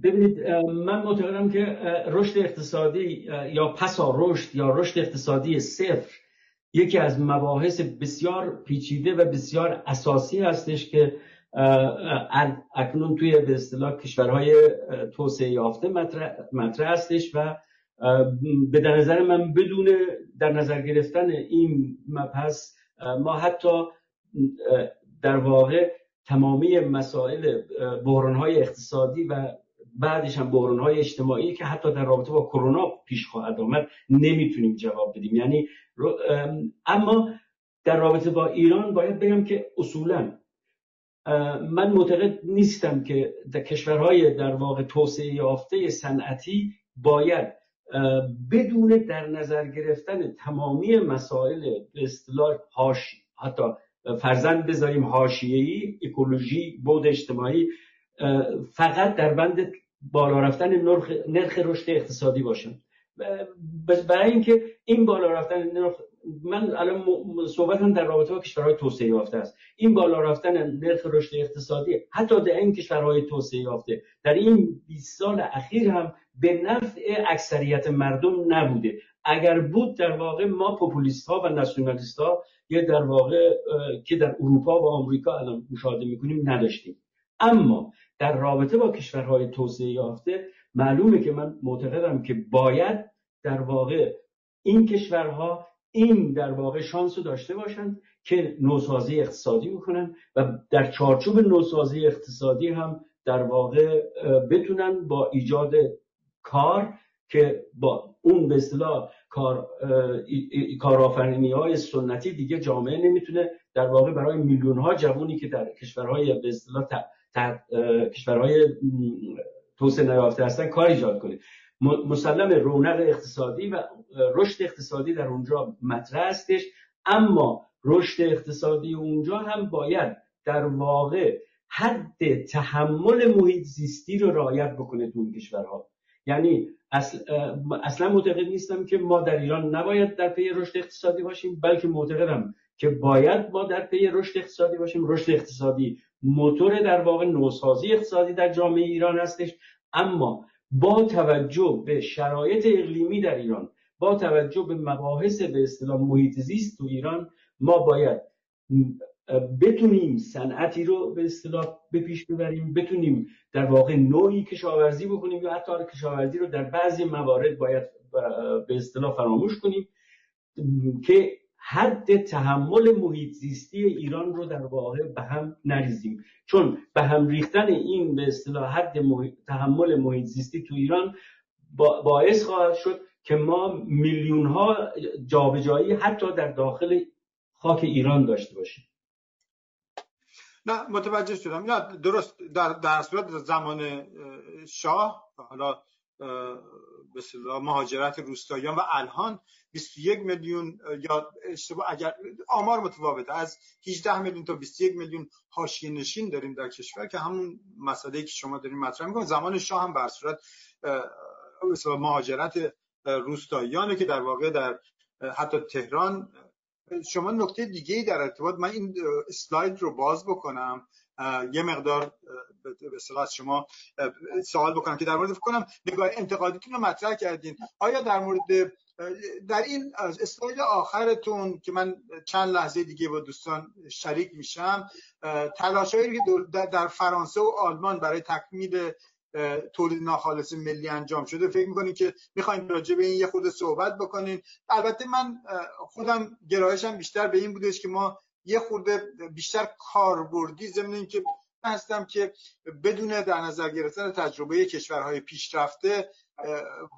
ببینید من معتقدم که رشد اقتصادی یا پسا رشد یا رشد اقتصادی صفر یکی از مباحث بسیار پیچیده و بسیار اساسی هستش که اکنون توی به اصطلاح کشورهای توسعه یافته مطرح, هستش و به نظر من بدون در نظر گرفتن این مبحث ما حتی در واقع تمامی مسائل های اقتصادی و بعدش هم های اجتماعی که حتی در رابطه با کرونا پیش خواهد آمد نمی‌تونیم جواب بدیم. یعنی اما در رابطه با ایران باید بگم که اصولا من معتقد نیستم که در کشورهای در واقع توسعه یافته صنعتی باید بدون در نظر گرفتن تمامی مسائل به اصطلاح حتی فرزند بذاریم حاشیه‌ای اکولوژی بود اجتماعی فقط در بند بالا رفتن نرخ, نرخ رشد اقتصادی باشن. برای اینکه این بالا رفتن نرخ من الان صحبتم در رابطه با کشورهای توسعه یافته است. این بالا رفتن نرخ رشد اقتصادی حتی در این کشورهای توسعه یافته در این 20 سال اخیر هم به نفع اکثریت مردم نبوده. اگر بود در واقع ما پوپولیست ها و ناسیونالیست ها یه در واقع که در اروپا و آمریکا الان مشاهده می‌کنیم نداشتیم. اما در رابطه با کشورهای توسعه یافته معلومه که من معتقدم که باید در واقع این کشورها این در واقع شانس رو داشته باشند که نوسازی اقتصادی بکنن و در چارچوب نوسازی اقتصادی هم در واقع بتونن با ایجاد کار که با اون به اصطلاح کار کارآفرینی های سنتی دیگه جامعه نمی‌تونه در واقع برای میلیون ها جوونی که در کشورهای به اصطلاح کشورهای توسعه نیافته هستن کار ایجاد کنه مسلم رونق اقتصادی و رشد اقتصادی در اونجا مطرح هستش اما رشد اقتصادی اونجا هم باید در واقع حد تحمل محیط زیستی رو رعایت بکنه تو این کشورها. یعنی اصلا معتقد نیستم که ما در ایران نباید در پی رشد اقتصادی باشیم بلکه معتقدم که باید ما در پی رشد اقتصادی باشیم. رشد اقتصادی موتور در واقع نوسازی اقتصادی در جامعه ایران هستش. اما با توجه به شرایط اقلیمی در ایران با توجه به مباحث به اصطلاح محیط زیست تو ایران ما باید بتونیم صنعتی رو به اصطلاح به پیش ببریم بتونیم در واقع نوعی کشاورزی بکنیم یا حتی کشاورزی رو در بعضی موارد باید به اصطلاح فراموش کنیم که حد تحمل محیط زیستی ایران رو در واقع به هم نریزیم. چون به هم ریختن این به اصطلاح حد تحمل محیط زیستی تو ایران باعث خواهد شد که ما میلیون ها جابجایی حتی در داخل خاک ایران داشته باشیم. نه متوجه شدم. نه درست. در, در صورت زمان شاه حالا به مهاجرت روستاییان و الان 21 میلیون یا اشتباه اگر آمار متفاوته. از 18 میلیون تا 21 میلیون حاشیه نشین داریم در کشور که همون مسئله که شما داریم مطرح می‌کنید. زمان شاه هم بر صورت مهاجرت روستاییانه که در واقع در حتی تهران. شما نکته دیگه ای در ارتباط من این اسلاید رو باز بکنم. یه مقدار به از شما سوال بکنم که در مورد فکر کنم نگاه انتقادیتون رو مطرح کردین. آیا در مورد در این اسلاید آخرتون که من چند لحظه دیگه با دوستان شریک میشم تلاشایی که در فرانسه و آلمان برای تکمیل تولید ناخالص ملی انجام شده فکر می‌کنین که می‌خواین راجع به این یه خود صحبت بکنین؟ البته من خودم گرایشم بیشتر به این بودش که ما یه خورده بیشتر کاربردی ضمن که هستم که بدون در نظر گرفتن تجربه کشورهای پیشرفته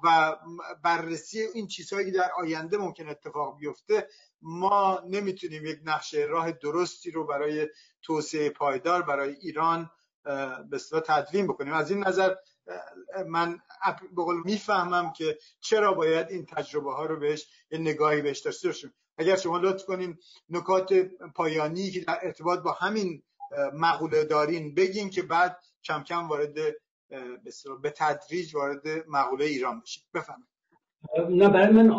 و بررسی این چیزهایی که در آینده ممکن اتفاق بیفته ما نمی‌تونیم یک نقشه راه درستی رو برای توسعه پایدار برای ایران به تدوین بکنیم. از این نظر من بقول می‌فهمم که چرا باید این تجربه ها رو بهش یه نگاهی بهش داشته باشیم. اگر شما لطف کنین نکات پایانی که در ارتباط با همین مقوله دارین بگین که بعد کم کم وارد به تدریج وارد مقوله ایران بشید بفهمید نه برای من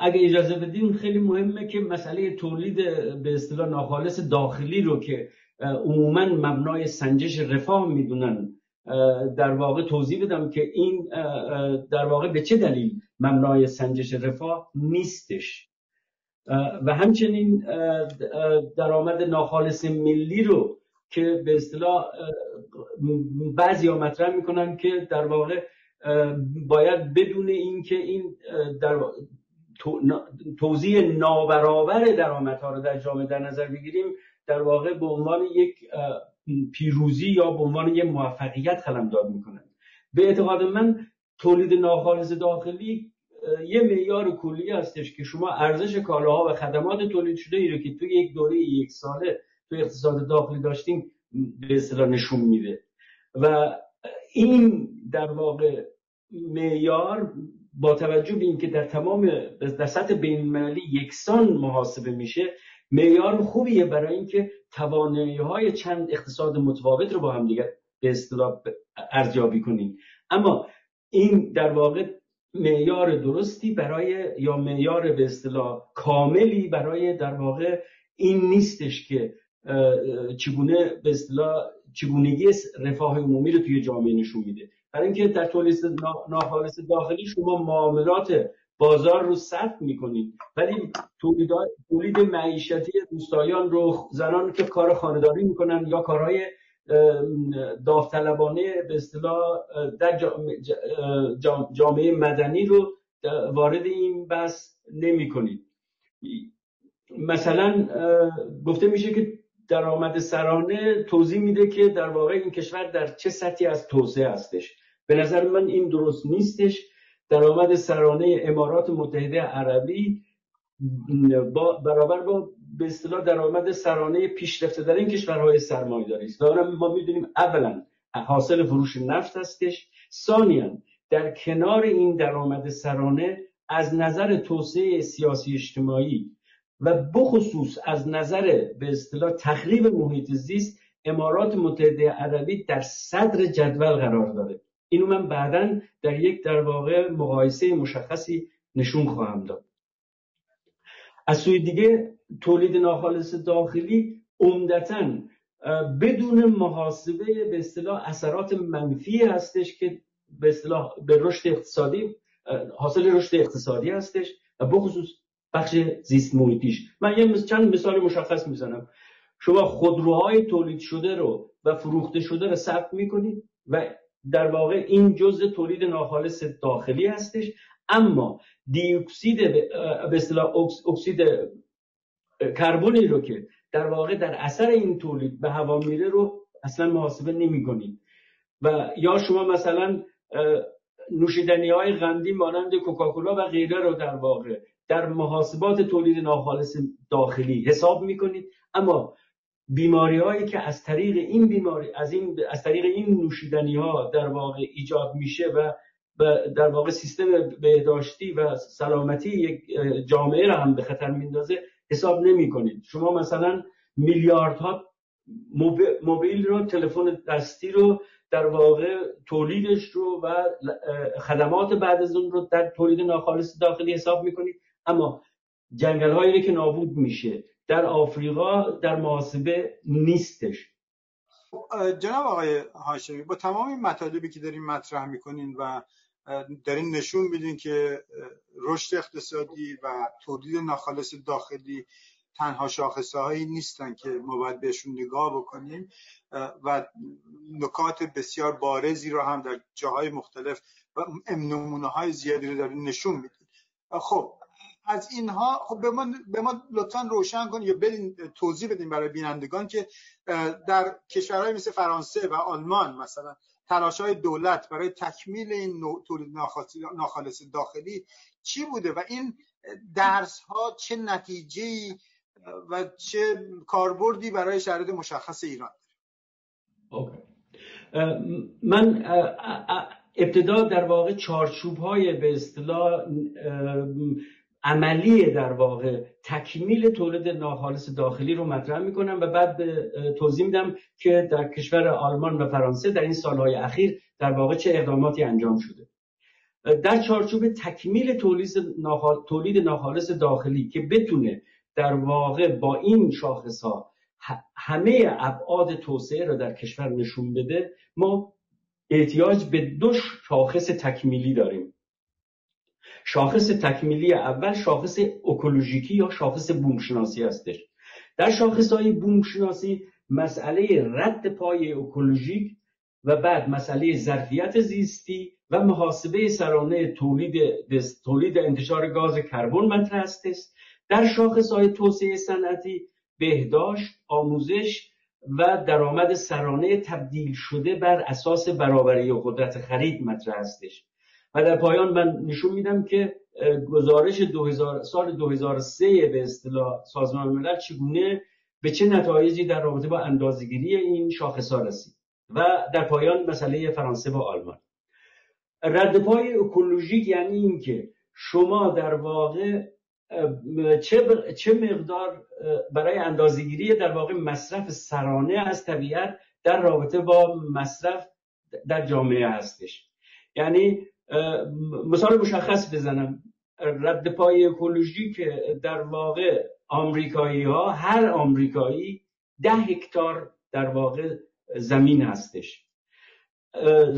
اگه اجازه بدین خیلی مهمه که مسئله تولید به اصطلاح ناخالص داخلی رو که عموما مبنای سنجش رفاه می‌دونن در واقع توضیح بدم که این در واقع به چه دلیل مبنای سنجش رفاه نیستش. و همچنین درآمد ناخالص ملی رو که به اصطلاح بعضی ها مطرح می‌کنن که در واقع باید بدون اینکه این در توضیح نابرابر درآمدها رو در جامعه در نظر بگیریم در واقع به عنوان یک پیروزی یا به عنوان یک موفقیت داد می‌کنند به اعتقاد من تولید ناخالص داخلی یه معیار کلی هستش که شما ارزش کالاها و خدمات تولید شده ای رو که توی یک دوره یک ساله توی اقتصاد داخلی داشتیم به اصطلاح نشون میده. و این در واقع معیار با توجه به اینکه در تمام در سطح بین یکسان محاسبه میشه معیار خوبیه برای اینکه توانایی های چند اقتصاد متفاوت رو با هم دیگر به ارزیابی کنیم اما این در واقع معیار درستی برای یا معیار به اصطلاح کاملی برای در واقع این نیستش که چگونه به اصطلاح چگونگی رفاه عمومی رو توی جامعه نشون میده. برای اینکه در تولید ناخالص داخلی شما معاملات بازار رو ثبت می‌کنید ولی تولید معیشتی روستایان رو زنان که کار خانهداری می‌کنن یا کارهای داوطلبانه به اصطلاح در جامعه مدنی رو وارد این بحث نمی کنید مثلا گفته میشه که درآمد سرانه توضیح میده که در واقع این کشور در چه سطحی از توسعه هستش. به نظر من این درست نیستش. درآمد سرانه امارات متحده عربی با برابر با به اصطلاح درآمد سرانه پیشرفته در این کشورهای سرمایه داری است ما می‌دونیم اولا حاصل فروش نفت هستش. ثانیا در کنار این درآمد سرانه از نظر توسعه سیاسی اجتماعی و بخصوص از نظر به اصطلاح تخریب محیط زیست امارات متحده عربی در صدر جدول قرار داره. اینو من بعدا در یک در واقع مقایسه مشخصی نشون خواهم داد. از سوی دیگه تولید ناخالص داخلی عمدتا بدون محاسبه به اصطلاح اثرات منفی هستش که به اصطلاح به رشد اقتصادی حاصل رشد اقتصادی هستش و بخصوص بخش زیست محیطیش. من یه چند مثال مشخص می‌زنم. شما خودروهای تولید شده رو و فروخته شده رو ثبت می‌کنید و در واقع این جزء تولید ناخالص داخلی هستش اما دیوکسید به اصطلاح اکسید کربنی رو که در واقع در اثر این تولید به هوا میره رو اصلا محاسبه نمی کنید و یا شما مثلا نوشیدنی های غندی مانند کوکاکولا و غیره رو در واقع در محاسبات تولید ناخالص داخلی حساب می‌کنید. اما بیماری هایی که از طریق این بیماری از این از طریق این نوشیدنی ها در واقع ایجاد میشه و در واقع سیستم بهداشتی و سلامتی یک جامعه را هم به خطر میندازه حساب نمی کنید شما مثلا میلیاردها موبیل رو تلفن دستی رو در واقع تولیدش رو و خدمات بعد از اون رو در تولید ناخالص داخلی حساب می‌کنید. اما جنگل هایی که نابود میشه. در آفریقا در محاسبه نیستش. جناب آقای هاشمی با تمام این مطالبی که داریم مطرح می‌کنین و دارین نشون میدین که رشد اقتصادی و تولید ناخالص داخلی تنها شاخصه هایی نیستن که ما باید بهشون نگاه بکنیم. و نکات بسیار بارزی رو هم در جاهای مختلف و نمونه های زیادی رو دارین نشون میدین. خب از اینها خب به ما, به ما لطفا روشن کن یا برین توضیح بدین برای بینندگان که در کشورهای مثل فرانسه و آلمان مثلا تلاش های دولت برای تکمیل این تولید ناخالص داخلی چی بوده و این درس ها چه نتیجه و چه کاربردی برای شرایط مشخص ایران من ابتدا در واقع چارچوب های به اصطلاح عملی در واقع تکمیل تولید ناخالص داخلی رو مطرح می‌کنم و بعد توضیح میدم که در کشور آلمان و فرانسه در این سالهای اخیر در واقع چه اقداماتی انجام شده. در چارچوب تکمیل تولید ناخالص داخلی که بتونه در واقع با این شاخص ها همه ابعاد توسعه را در کشور نشون بده ما احتیاج به دو شاخص تکمیلی داریم. شاخص تکمیلی اول شاخص اکولوژیکی یا شاخص بومشناسی هستش. در شاخص های بومشناسی مسئله رد پای اکولوژیک و بعد مسئله ظرفیت زیستی و محاسبه سرانه تولید تولید انتشار گاز کربن مطرح است در شاخص های توسعه صنعتی بهداشت آموزش و درآمد سرانه تبدیل شده بر اساس برابری قدرت خرید مطرح هستش. و در پایان من نشون میدم که گزارش 2000 سال 2003 به اصطلاح سازمان ملل چگونه به چه نتایجی در رابطه با اندازهگیری این شاخص ها رسید و در پایان مسئله فرانسه با آلمان. ردپای اکولوژیک یعنی اینکه شما در واقع چه, چه مقدار برای اندازهگیری در واقع مصرف سرانه از طبیعت در رابطه با مصرف در جامعه هستش. یعنی مثال مشخص بزنم. رد پای اکولوژی که در واقع آمریکایی ها هر آمریکایی ده هکتار در واقع زمین هستش.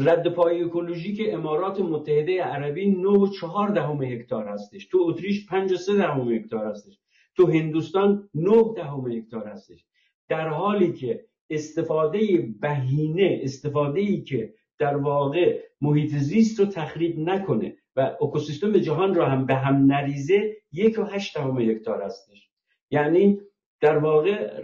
رد پای اکولوژی که امارات متحده عربی 9 و 4 دهم هکتار هستش. تو اتریش 5 و 3 دهم هکتار هستش. تو هندوستان 9 دهم هکتار هستش. در حالی که استفاده بهینه استفاده ای که در واقع محیط زیست رو تخریب نکنه و اکوسیستم جهان رو هم به هم نریزه یک و هشت دهم هکتار هستش. یعنی در واقع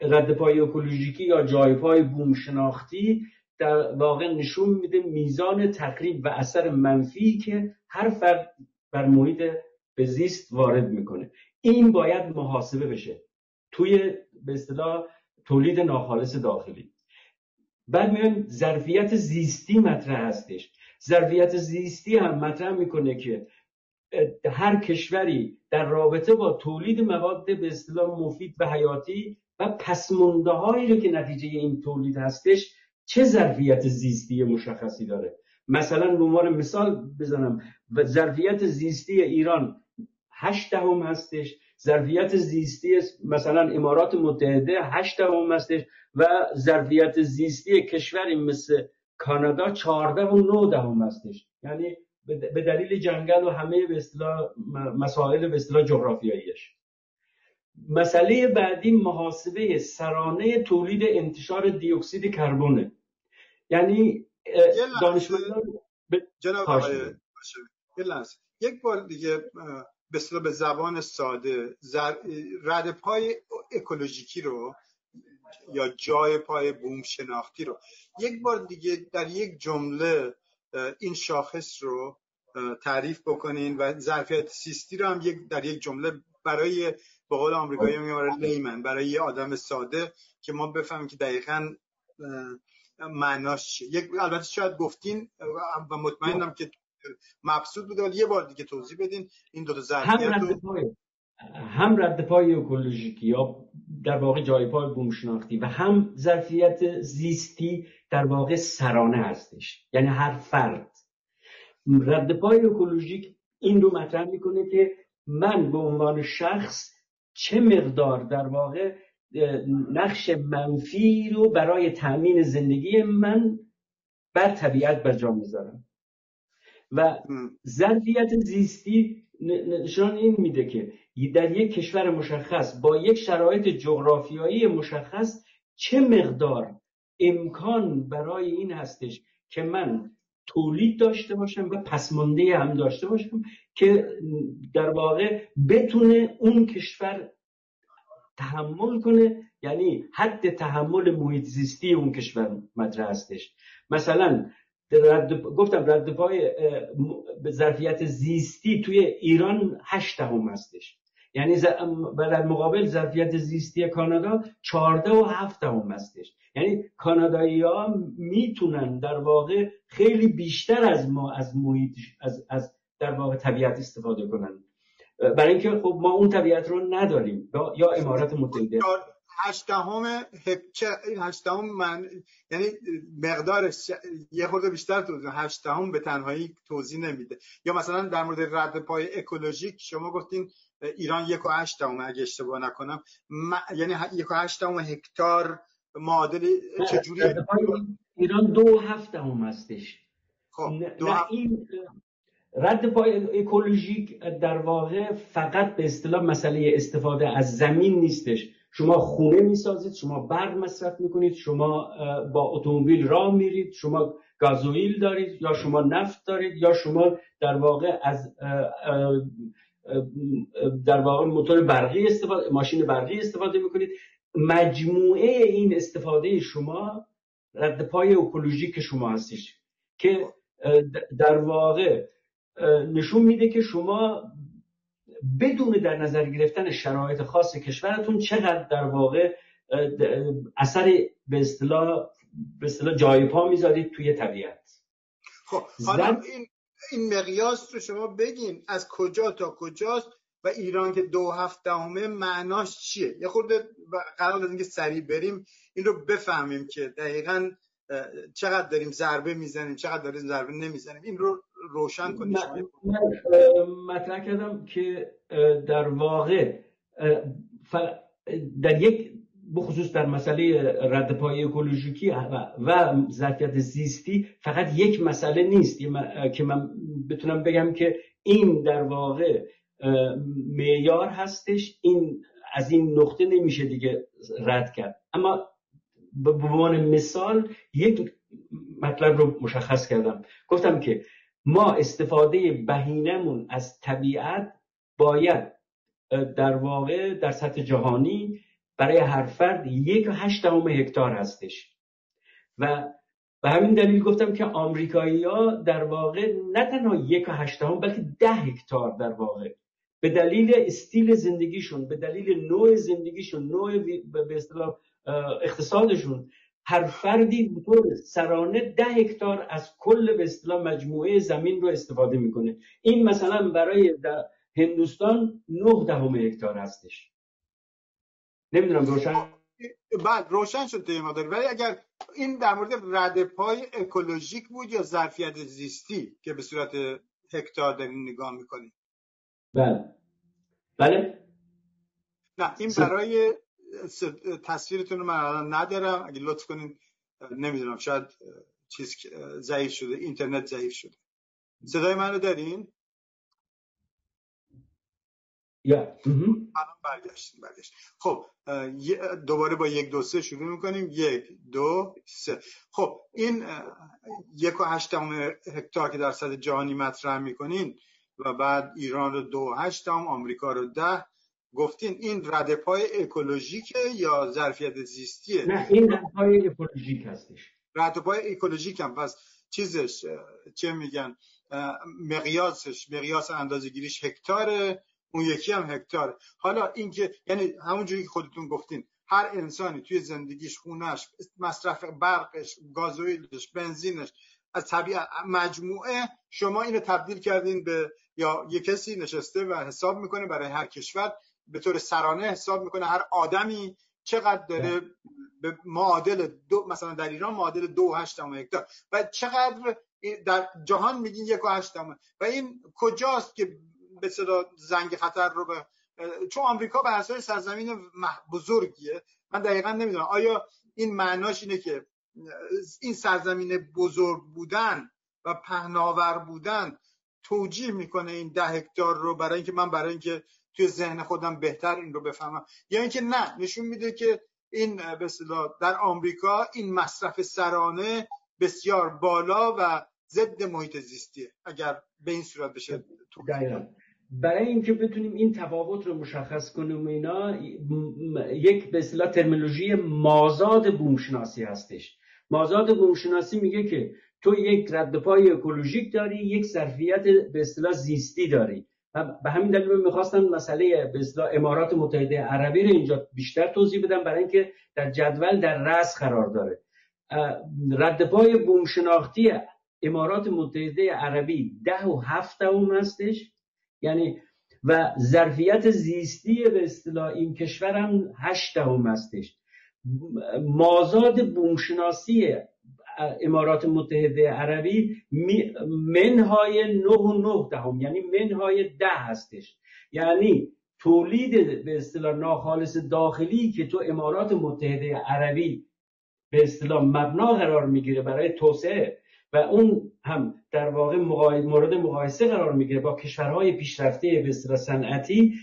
رد پای, اکولوژیکی یا جای پای بوم شناختی در واقع نشون میده میزان تقریب و اثر منفی که هر فرد بر محیط به زیست وارد می‌کنه. این باید محاسبه بشه. توی به اصطلاح تولید ناخالص داخلی. بعد میان ظرفیت زیستی مطرح هستش. ظرفیت زیستی هم مطرح می‌کنه که هر کشوری در رابطه با تولید مواد به اصطلاح مفید و حیاتی و پسمونده هایی رو که نتیجه این تولید هستش چه ظرفیت زیستی مشخصی داره؟ مثلا به مثال بزنم ظرفیت زیستی ایران هشت دهم هستش ظرفیت زیستی مثلا امارات متحده هشت دهم هستش و ظرفیت زیستی کشوری مثل کانادا چهارده و نه دهم هستش. یعنی به دلیل جنگل و همه به مسائل به اصطلاح جغرافیاییش. مسئله بعدی محاسبه سرانه تولید انتشار دیوکسید کربونه یعنی دانشمندان جناب یک بار دیگه به به زبان ساده. رد پای اکولوژیکی رو یا جای پای بوم شناختی رو. یک بار دیگه در یک جمله این شاخص رو تعریف بکنین و ظرفیت سیستی رو هم یک در یک جمله برای به قول آمریکایی میگن لیمن برای یه آدم ساده که ما بفهمیم که دقیقا معناش چیه. یک البته شاید گفتین و مطمئنم که مبسوط بود یه بار دیگه توضیح بدین این دو تا ظرفیت هم رد پای هم رد پای اکولوژیکی یا در واقع جای پای بوم شناختی و هم ظرفیت زیستی در واقع سرانه هستش. یعنی هر فرد. رد پای اکولوژیک این رو مطرح می‌کنه که من به عنوان شخص چه مقدار در واقع نقش منفی رو برای تأمین زندگی من بر طبیعت بر جا می‌ذارم. و ظرفیت زیستی نشان این میده که در یک کشور مشخص با یک شرایط جغرافیایی مشخص چه مقدار امکان برای این هستش که من تولید داشته باشم و پسمانده هم داشته باشم که در واقع بتونه اون کشور تحمل کنه یعنی حد تحمل محیط زیستی اون کشور مطرح هستش. مثلا رد گفتم رد پای ظرفیت زیستی توی ایران هشت دهم هستش. یعنی در مقابل ظرفیت زیستی کانادا چهارده و هفت دهم هستش. یعنی کانادایی ها می‌تونن در واقع خیلی بیشتر از ما از محیط از, از در واقع طبیعت استفاده کنن. برای اینکه خب ما اون طبیعت رو نداریم. یا امارات متحده. هشتهم هشتهم من یعنی مقدارش یه خورده بیشتر توضیح هشتهم به تنهایی توضیح نمیده. یا مثلا در مورد رد پای اکولوژیک شما گفتین ایران یک و هشتهم اگه اشتباه نکنم. یعنی یک و هشتهم هکتار معادل چجوری ایران دو هفتم هستش خب دو این رد پای اکولوژیک در واقع فقط به اصطلاح مسئله استفاده از زمین نیستش. شما خونه می‌سازید شما برق مصرف می‌کنید شما با اتومبیل راه میرید شما گازوئیل دارید یا شما نفت دارید یا شما در واقع از در واقع موتور برقی استفاده ماشین برقی استفاده می‌کنید. مجموعه این استفاده شما رد پای اکولوژیک شما هستش که در واقع نشون میده که شما بدون در نظر گرفتن شرایط خاص کشورتون چقدر در واقع اثر به اصطلاح به اصطلاح جای پا می‌ذارید توی طبیعت؟ خب حالا این این مقیاس رو شما بگین از کجا تا کجاست و ایران که دو هفت دهمه معناش چیه؟ یه خورده قرار دادیم که سریع بریم این رو بفهمیم که دقیقا چقدر داریم ضربه می‌زنیم چقدر داریم ضربه نمی‌زنیم. این رو روشن کنیم من مطرح کردم که در واقع در یک بخصوص در مسئله رد پای اکولوژیکی و ظرفیت زیستی فقط یک مسئله نیست. که من بتونم بگم که این در واقع معیار هستش. این از این نقطه نمیشه دیگه رد کرد. اما به عنوان مثال یک مطلب رو مشخص کردم. گفتم که ما استفاده بهینمون از طبیعت باید در واقع در سطح جهانی برای هر فرد یک هشت هکتار هستش. و به همین دلیل گفتم که آمریکایی ها در واقع نه تنها یک هشت بلکه ده هکتار در واقع. به دلیل استیل زندگیشون به دلیل نوع زندگیشون نوع به اصطلاح اقتصادشون هر فردی به طور سرانه ده هکتار از کل به اصطلاح مجموعه زمین رو استفاده می‌کنه. این مثلا برای هندوستان نه دهم هکتار هستش. نمی‌دونم روشن؟ بعد روشن شد مقداری ولی اگر این در مورد رد پای اکولوژیک بود یا ظرفیت زیستی که به صورت هکتار دارین نگاه می‌کنید بله. بله؟ نه این برای تصویرتون رو من الان ندارم. اگه لطف کنین نمی‌دونم شاید چیز ضعیف شده اینترنت ضعیف شده. صدای منو دارین؟ یا برگشتیم برگشت خب دوباره با یک دو سه شروع می‌کنیم. یک دو سه. خب این یک و هشتم هکتار که در سطح جهانی مطرح می‌کنین و بعد ایران رو دو هشتم آمریکا رو ده گفتین این رده پای اکولوژیکه یا ظرفیت زیستیه؟ نه این رده پای اکولوژیک هستش. رده پای اکولوژیک هم. پس چیزش چه میگن مقیاسش مقیاس اندازه گیریش هکتاره اون یکی هم هکتار حالا اینکه یعنی همونجوری که خودتون گفتین هر انسانی توی زندگیش خونش مصرف برقش گازوئیلش بنزینش از طبیعت مجموعه شما اینو تبدیل کردین به یا یه کسی نشسته و حساب می‌کنه برای هر کشور به طور سرانه حساب می‌کنه هر آدمی چقدر داره به معادل دو مثلا در ایران معادل دو هشتم هکتار. و چقدر در جهان میگین یک و هشتم و این کجاست که به صدا زنگ خطر رو به چون آمریکا به اساس سرزمین بزرگیه. من دقیقا نمی‌دونم. آیا این معناش اینه که این سرزمین بزرگ بودن و پهناور بودن توجیه می‌کنه این ده هکتار رو برای اینکه من برای اینکه توی ذهن خودم بهتر این رو بفهمم. یا اینکه نه نشون میده که این به در آمریکا این مصرف سرانه بسیار بالا و ضد محیط زیستیه اگر به این صورت بشه برای اینکه بتونیم این تفاوت رو مشخص کنیم اینا یک به اصطلاح ترمینولوژی مازاد بومشناسی هستش. مازاد بومشناسی میگه که تو یک رد پای اکولوژیک داری یک ظرفیت به اصطلاح زیستی داری. به همین دلیل می‌خواستم مسئله به امارات متحده عربی رو اینجا بیشتر توضیح بدم برای اینکه در جدول در رأس قرار داره. رد پای بومشناختی امارات متحده عربی ده و هفت دوم هستش. یعنی و ظرفیت زیستی به اصطلاح این کشور هم هشت دهم هستش. مازاد بومشناسی امارات متحده عربی منهای نه و نه دهم یعنی منهای ده هستش. یعنی تولید به اصطلاح ناخالص داخلی که تو امارات متحده عربی به اصطلاح مبنا قرار می‌گیره برای توسعه و اون هم در واقع مورد مقایسه قرار می‌گیره با کشورهای پیشرفته به اصطلاح صنعتی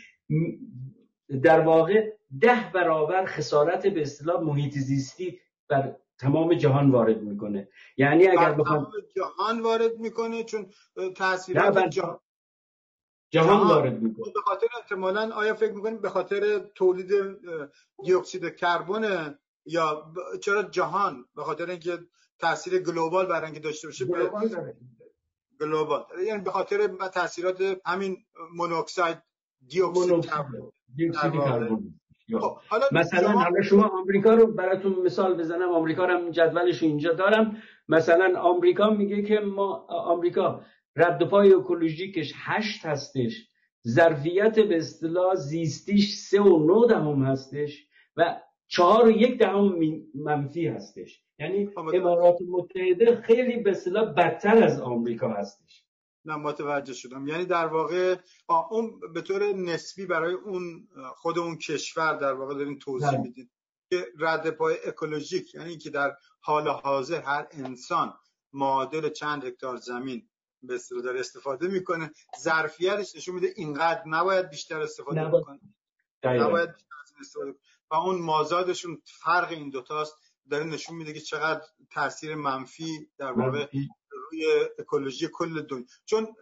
در واقع ده برابر خسارت به اصطلاح محیط زیستی بر تمام جهان وارد می‌کنه. یعنی اگر بخوام جهان وارد می‌کنه چون تاثیرات جهان جهان وارد می‌کنه. به خاطر احتمالا آیا فکر می‌کنید به خاطر تولید دی اکسید کربن یا چرا جهان به خاطر اینکه تاثیر global برای اینکه داشته باشه global یعنی به خاطر تاثیرات همین مونوکسید دی اکسید کربن. خب، مثلا حالا شما آمریکا رو براتون مثال بزنم. آمریکا رو جدولش اینجا دارم. مثلا آمریکا میگه که ما آمریکا رد پای اکولوژیکش هشت هستش. ظرفیت به اصطلاح زیستیش سه و نو دهم هستش و چهار و یک دهم منفی هستش. یعنی خب، امارات متحده خیلی به اصطلاح بدتر از آمریکا هستش. متوجه شدم یعنی در واقع اون به طور نسبی برای اون خود اون کشور در واقع دارین توضیح بله. می‌دید که رد پای اکولوژیک یعنی که در حال حاضر هر انسان معادل چند هکتار زمین به اصطلاح داره استفاده می‌کنه ظرفیتش نشون میده اینقدر نباید بیشتر استفاده نباید. بکنه نباید بیشتر استفاده و اون مازادشون فرق این دوتاست داره نشون میده که چقدر تاثیر منفی در واقع روی اکولوژی کل دنیا چون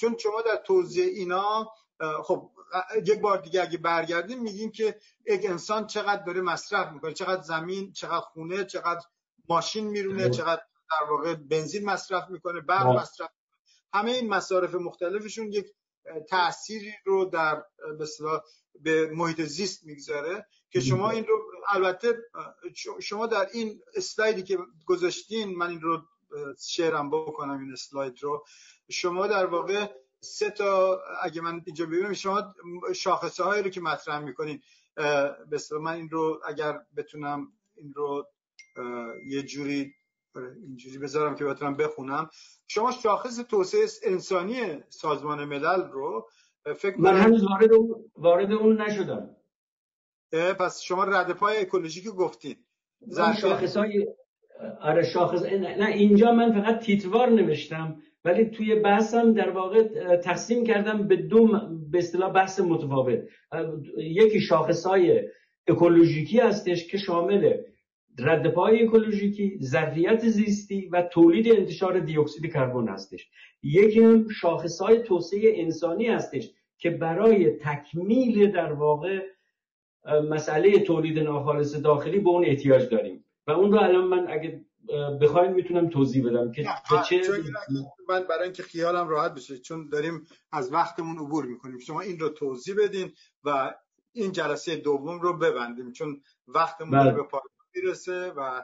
چون شما در توضیح اینا خب یک بار دیگه اگه برگردیم میگیم که یک انسان چقدر داره مصرف می‌کنه چقدر زمین چقدر خونه چقدر ماشین میرونه چقدر در واقع بنزین مصرف می‌کنه برق مصرف همه این مصارف مختلفشون یک تأثیری رو در به محیط زیست می‌گذاره که شما این رو البته شما در این اسلایدی که گذاشتین من این رو شیرم بکنم این اسلاید رو. شما در واقع سه تا اگه من اینجا ببینم شما شاخصه هایی رو که مطرح می‌کنین به من این رو اگر بتونم این رو یه جوری اینجوری بذارم که بتونم بخونم. شما شاخص توسعه انسانی سازمان ملل رو فکر من هنوز وارد اون وارد اون نشدم. پس شما رد پای اکولوژیک گفتین. شاخص های آره شاخص نه اینجا من فقط تیتوار نوشتم ولی توی بحثم در واقع تقسیم کردم به دو به اصطلاح بحث متفاوت. یکی شاخص های اکولوژیکی هستش که شامل رد پای اکولوژیکی ظرفیت زیستی و تولید انتشار دی اکسید کربن هستش. یکی هم شاخص های توسعه انسانی هستش که برای تکمیل در واقع مسئله تولید ناخالص داخلی به اون احتیاج داریم. و اون رو الان من اگه بخواین می‌تونم توضیح بدم که چه من برای اینکه خیالم راحت بشه چون داریم از وقتمون عبور می‌کنیم شما این رو توضیح بدین و این جلسه دوم رو ببندیم چون وقتمون بله. به پایان می‌رسه و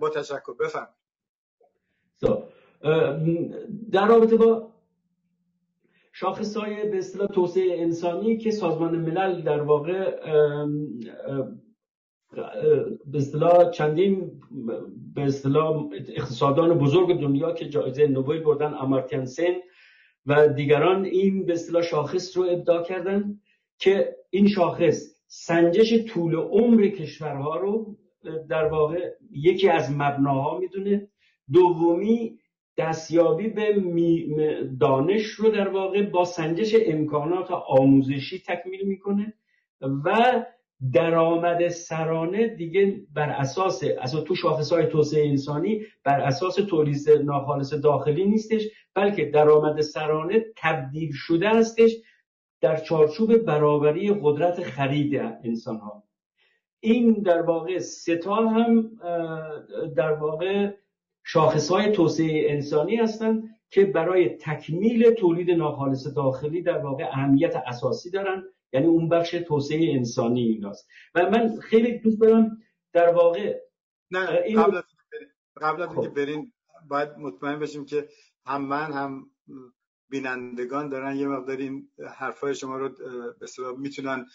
با تشکر بفهم در رابطه با شاخص های به اصطلاح توسعه انسانی که سازمان ملل در واقع به اصطلاح چندین به اصطلاح اقتصادان بزرگ دنیا که جایزه نوبل بردن امارتین سن و دیگران این به اصطلاح شاخص رو ابداع کردن که این شاخص سنجش طول عمر کشورها رو در واقع یکی از مبناها می‌دونه. دومی دستیابی به دانش رو در واقع با سنجش امکانات آموزشی تکمیل می‌کنه و درآمد سرانه دیگه بر اساس اساس تو شاخص های توسعه انسانی بر اساس تولید ناخالص داخلی نیستش بلکه درآمد سرانه تبدیل شده هستش در چارچوب برابری قدرت خرید انسان ها این در واقع ستا هم در واقع شاخص های توسعه انسانی هستند که برای تکمیل تولید ناخالص داخلی در واقع اهمیت اساسی دارن. یعنی اون بخش توسعه انسانی ایناست و من خیلی دوست دارم در واقع نه این... قبل از قبل از اینکه خب. برین باید مطمئن بشیم که هم من هم بینندگان دارن یه مقدار این حرفای شما رو به می‌تونن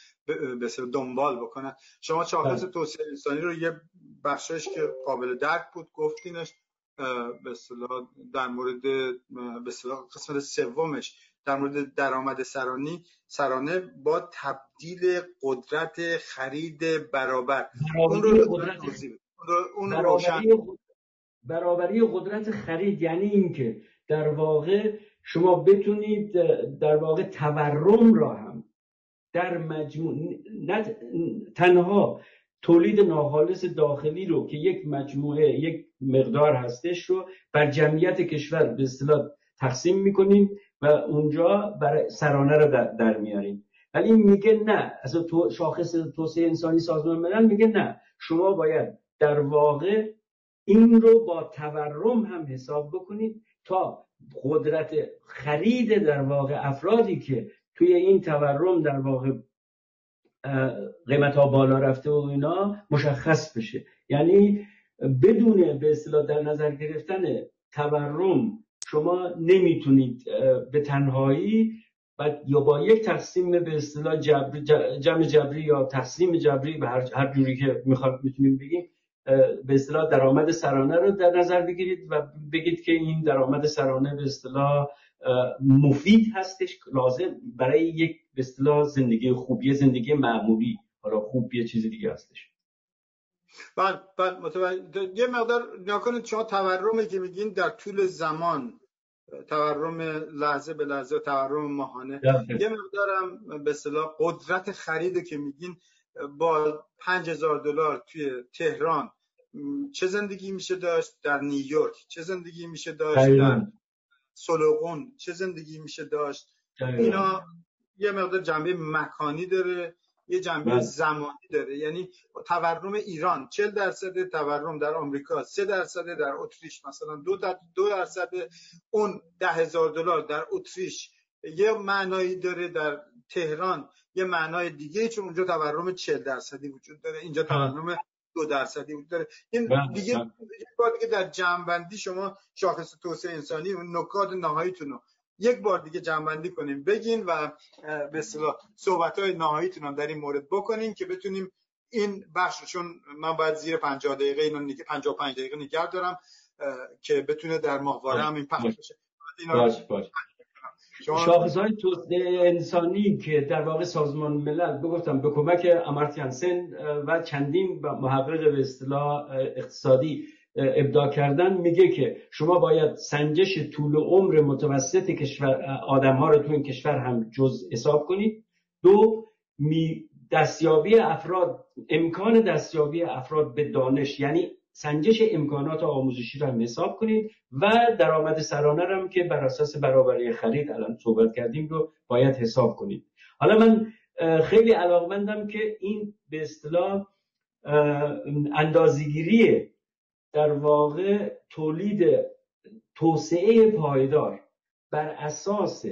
به دنبال بکنن شما شاخص بله. توسعه انسانی رو یه بخشش که قابل درک بود گفتینش به در مورد به قسمت سومش در مورد درآمد سرانی سرانه با تبدیل قدرت خرید برابر. اون رو قدرت اون برابری, برابری قدرت خرید یعنی اینکه در واقع شما بتونید در واقع تورم را هم در مجموع تنها تولید ناخالص داخلی رو که یک مجموعه یک مقدار هستش رو بر جمعیت کشور به اصطلاح تقسیم می‌کنیم و اونجا برای سرانه رو در, میاریم. ولی میگه نه. از تو شاخص توسعه انسانی سازمان ملل میگه نه. شما باید در واقع این رو با تورم هم حساب بکنید تا قدرت خرید در واقع افرادی که توی این تورم در واقع قیمت ها بالا رفته و اینا مشخص بشه. یعنی بدون به اصطلاح در نظر گرفتن تورم شما نمی‌تونید به تنهایی و یا با یک تقسیم به اصطلاح جبر جمع جبری یا تقسیم جبری به هر, جوری که می‌خواد می‌تونیم بگیم به اصطلاح درآمد سرانه رو در نظر بگیرید و بگید که این درآمد سرانه به اصطلاح مفید هستش لازم برای یک به اصطلاح زندگی خوبی زندگی معمولی حالا خوب یه چیز دیگه هستش. بله بله یه مقدار نکنید شما تورمی که میگین در طول زمان تورم لحظه به لحظه تورم ماهانه. یه مقدارم به اصطلاح قدرت خرید که میگین با 5000 دلار توی تهران چه زندگی میشه داشت؟ در نیویورک. چه زندگی میشه داشت؟ در سلوغون. چه زندگی میشه داشت؟ اینا یه مقدار جنبه مکانی داره. یه جنبه بله. زمانی داره. یعنی تورم ایران 40 درصد تورم در آمریکا 3 درصد در اتریش. مثلا دو, دو درصد اون ده هزار دلار در اتریش. یه معنایی داره در تهران یه معنای دیگه چون اونجا تورم 40 درصدی وجود داره. اینجا تورم دو درصدی وجود داره. این بله، دیگه بله. بار دیگه در جمعبندی شما شاخص توسعه انسانی و نکات نهاییتون رو یک بار دیگه جمعبندی کنیم بگین و به اصطلاح صحبت های نهاییتون هم در این مورد بکنین که بتونیم این بخش چون من باید زیر 50 دقیقه اینو 55 دقیقه نگه دارم که بتونه در ماهواره هم این پخش بشه. باش باش. شاخص های توسعه انسانی که در واقع سازمان ملل بگفتم به کمک امارتیان سن و چندین محقق به اصطلاح اقتصادی ابداع کردن میگه که شما باید سنجش طول عمر متوسط کشور آدم ها رو تو این کشور هم جز حساب کنید. دو می دستیابی افراد امکان دستیابی افراد به دانش یعنی سنجش امکانات آموزشی رو هم حساب کنید. و درآمد سرانه رو هم که بر اساس برابری خرید الان صحبت کردیم رو باید حساب کنید. حالا من خیلی علاقمندم که این به اصطلاح اندازگیری در واقع تولید توسعه پایدار بر اساس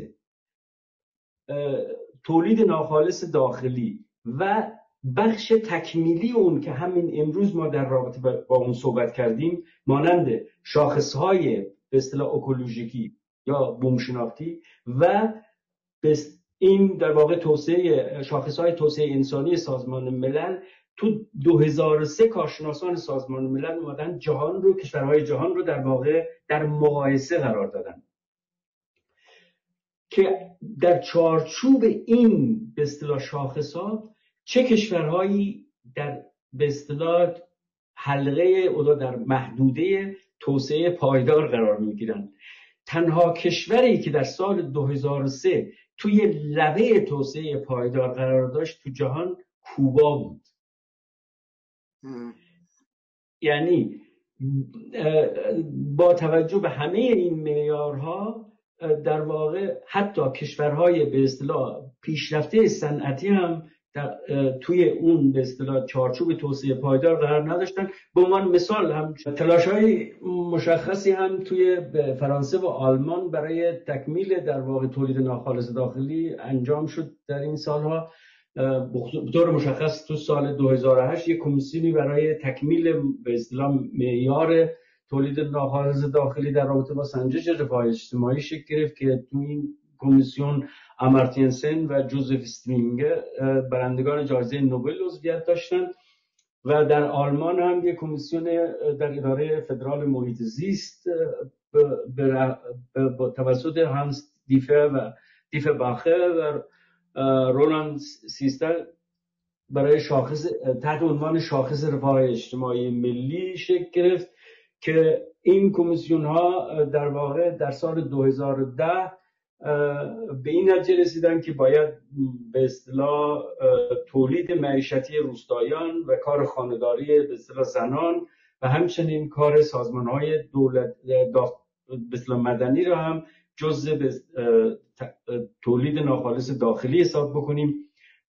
تولید ناخالص داخلی و بخش تکمیلی اون که همین امروز ما در رابطه با اون صحبت کردیم مانند شاخصهای به اصطلاح اکولوژیکی یا بومشناختی و این در واقع توسعه شاخصهای توسعه انسانی سازمان ملل تو 2003 کارشناسان سازمان ملل اومدن جهان رو کشورهای جهان رو در واقع در مقایسه قرار دادن. که در چارچوب این به اصطلاح شاخصات چه کشورهایی در به اصطلاح حلقه او در محدوده توسعه پایدار قرار می‌گیرند تنها کشوری که در سال 2003 توی لبه توسعه پایدار قرار داشت تو جهان کوبا بود. یعنی با توجه به همه این معیارها در واقع حتی کشورهای به اصطلاح پیشرفته صنعتی هم در توی اون به اصطلاح چارچوب توسعه پایدار قرار نداشتن. به عنوان مثال هم تلاش های مشخصی هم توی فرانسه و آلمان برای تکمیل در واقع تولید ناخالص داخلی انجام شد در این سالها. به طور مشخص تو سال 2008 یک کمیسیونی برای تکمیل به اصطلاح معیار تولید ناخالص داخلی در رابطه با سنجش رفاه اجتماعی شکل گرفت که تو این کمیسیون امارتینسن و جوزف استرینگ برندگان جایزه نوبل عضویت داشتند و در آلمان هم یک کمیسیون در اداره فدرال محیط زیست توسط هانس دیفه و دیفه باخه و رولان سیستر برای شاخص تحت عنوان شاخص رفاه اجتماعی ملی شکل گرفت که این کمیسیون ها در واقع در سال 2010 به این نتیجه رسیدن که باید به اصطلاح تولید معیشتی روستایان و کار خانداری به اصطلاح زنان و همچنین کار سازمان های دولت به مدنی را هم جزء به تولید ناخالص داخلی حساب بکنیم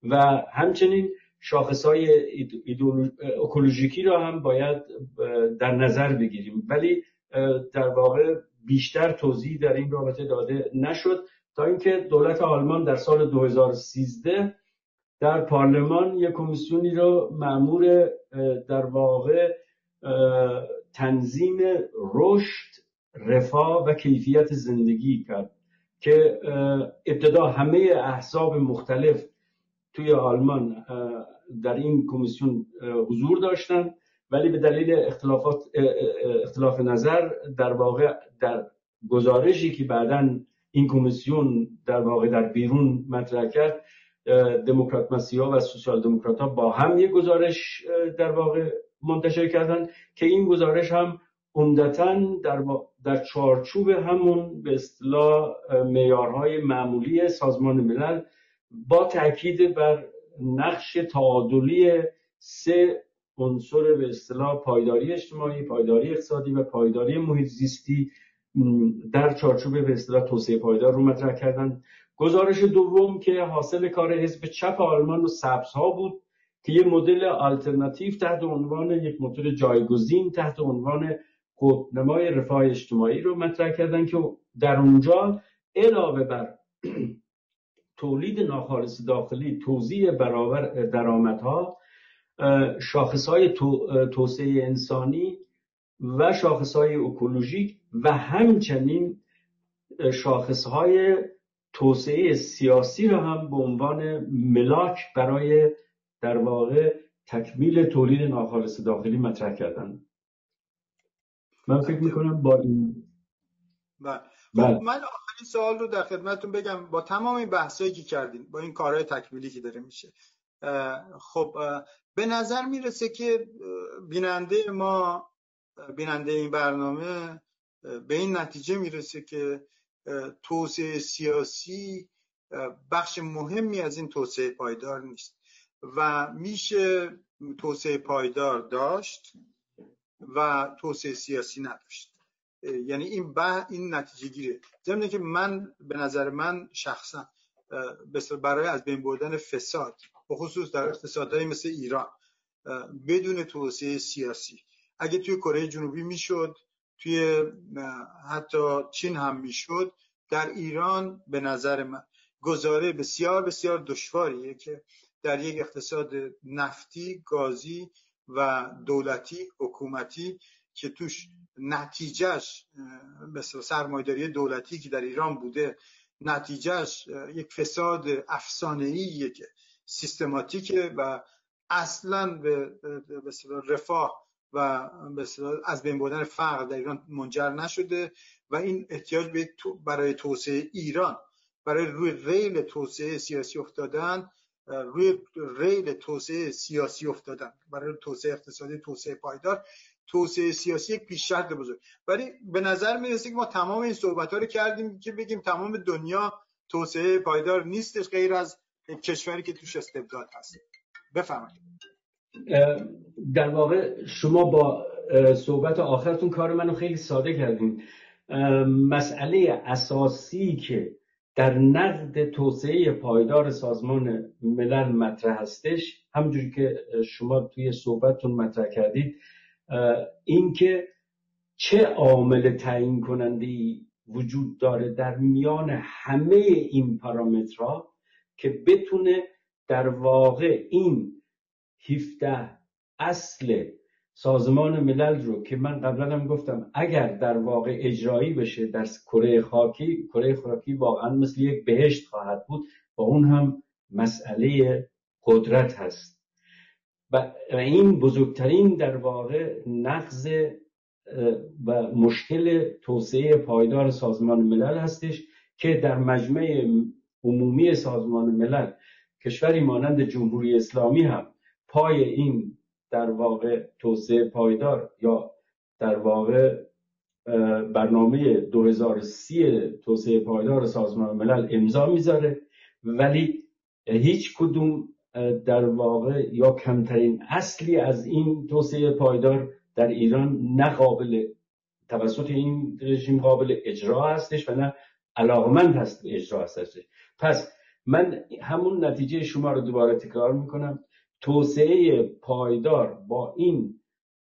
و همچنین شاخص های اکولوژیکی را هم باید در نظر بگیریم. ولی در واقع بیشتر توضیح در این رابطه داده نشد تا اینکه دولت آلمان در سال 2013 در پارلمان یک کمیسیونی رو معمور در واقع تنظیم رشد رفاه و کیفیت زندگی کرد که ابتدا همه احزاب مختلف توی آلمان در این کمیسیون حضور داشتند. ولی به دلیل اختلافات اختلاف نظر در واقع در گزارشی که بعدا این کمیسیون در واقع در بیرون مطرح کرد دموکرات مسیحا و سوسیال دموکرات ها با هم یک گزارش در واقع منتشر کردن که این گزارش هم عمدتا در, در چارچوب همون به اصطلاح معیارهای معمولی سازمان ملل با تاکید بر نقش تعادلی سه عنصر به اصطلاح پایداری اجتماعی، پایداری اقتصادی و پایداری محیط زیستی در چارچوب به اصطلاح توسعه پایدار رو مطرح کردن گزارش دوم که حاصل کار حزب چپ آلمان و سبز ها بود که یه مدل آلترناتیو تحت عنوان یک مدل جایگزین تحت عنوان نمای رفاه اجتماعی رو مطرح کردن که در اونجا علاوه بر تولید ناخالص داخلی توزیع برابر درآمدها شاخص های توسعه انسانی و شاخص های اکولوژیک و همچنین شاخص های توسعه سیاسی را هم به عنوان ملاک برای در واقع تکمیل تولید ناخالص داخلی مطرح کردن. من فکر می‌کنم با این بله. بله. خب من آخرین سوال رو در خدمتتون بگم با تمام این بحثایی که کردیم با این کارهای تکمیلی که داره میشه خب به نظر می‌رسه که بیننده ما بیننده این برنامه به این نتیجه می‌رسه که توسعه سیاسی بخش مهمی از این توسعه پایدار نیست و میشه توسعه پایدار داشت و توسعه سیاسی نداشت. یعنی این به این نتیجه گیره. ضمن که من به نظر من شخصا برای از بین بردن فساد به خصوص در اقتصادهای مثل ایران بدون توسعه سیاسی. اگه توی کره جنوبی می‌شد توی حتی چین هم می‌شد در ایران به نظر من گزاره بسیار بسیار دشواریه که در یک اقتصاد نفتی گازی و دولتی حکومتی که توش نتیجهش مثل سرمایداری دولتی که در ایران بوده نتیجهش یک فساد افسانه‌ایه که سیستماتیکه و اصلا به رفاه و از بین بردن فقر در ایران منجر نشده و این احتیاج به برای توسعه ایران برای روی ریل توسعه سیاسی افتادن روی ریل توسعه سیاسی افتادن. برای توسعه اقتصادی توسعه پایدار توسعه سیاسی یک پیش شرط بزرگ. ولی به نظر می‌رسه که ما تمام این صحبت ها رو کردیم که بگیم تمام دنیا توسعه پایدار نیستش غیر از کشوری که توش استبداد هست. بفرمایید. در واقع شما با صحبت آخرتون کار منو خیلی ساده کردیم مسئله اساسی که در نقد توسعه پایدار سازمان ملل مطرح هستش. همونجوری که شما توی صحبتتون مطرح کردید اینکه چه عامل تعیین کننده وجود داره در میان همه این پارامترها که بتونه در واقع این 17 اصل سازمان ملل رو که من قبلا هم گفتم اگر در واقع اجرایی بشه در کره خاکی کره خاکی واقعا مثل یک بهشت خواهد بود و اون هم مسئله قدرت هست. و این بزرگترین در واقع نقض و مشکل توسعه پایدار سازمان ملل هستش که در مجمع عمومی سازمان ملل کشوری مانند جمهوری اسلامی هم پای این در واقع توسعه پایدار یا در واقع برنامه 2030 توسعه پایدار سازمان ملل امضا می‌ذاره. ولی هیچ کدوم در واقع یا کمترین اصلی از این توسعه پایدار در ایران نه قابل توسط این رژیم قابل اجرا هستش و نه علاقمند هست اجرا هستش. پس من همون نتیجه شما رو دوباره تکرار می‌کنم. توسعه پایدار با این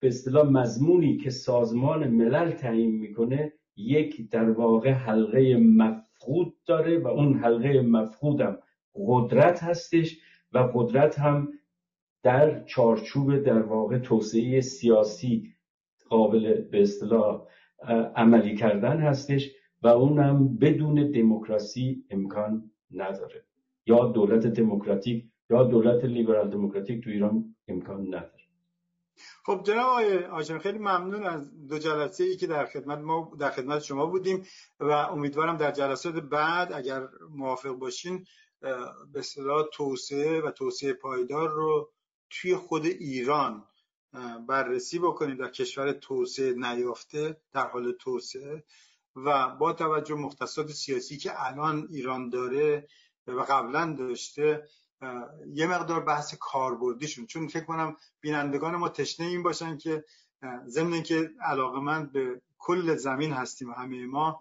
به اصطلاح مضمونی که سازمان ملل تعیین می‌کنه یک در واقع حلقه مفقود داره و اون حلقه مفقودم قدرت هستش و قدرت هم در چارچوب در واقع توسعه سیاسی قابل به اصطلاح عملی کردن هستش و اونم بدون دموکراسی امکان نداره یا دولت دموکراتیک دولت لیبرال دموکراتیک تو ایران امکان نداره. خب جناب آقای آجان خیلی ممنون از دو جلسه ای که در خدمت ما در خدمت شما بودیم و امیدوارم در جلسات بعد اگر موافق باشین به اصطلاح توسعه و توسعه پایدار رو توی خود ایران بررسی بکنیم در کشور توسعه نیافته در حال توسعه و با توجه مختصات سیاسی که الان ایران داره و قبلا داشته یه مقدار بحث کاربردیشون. چون فکر کنم بینندگان ما تشنه این باشن که ضمن که علاقمند به کل زمین هستیم همه ما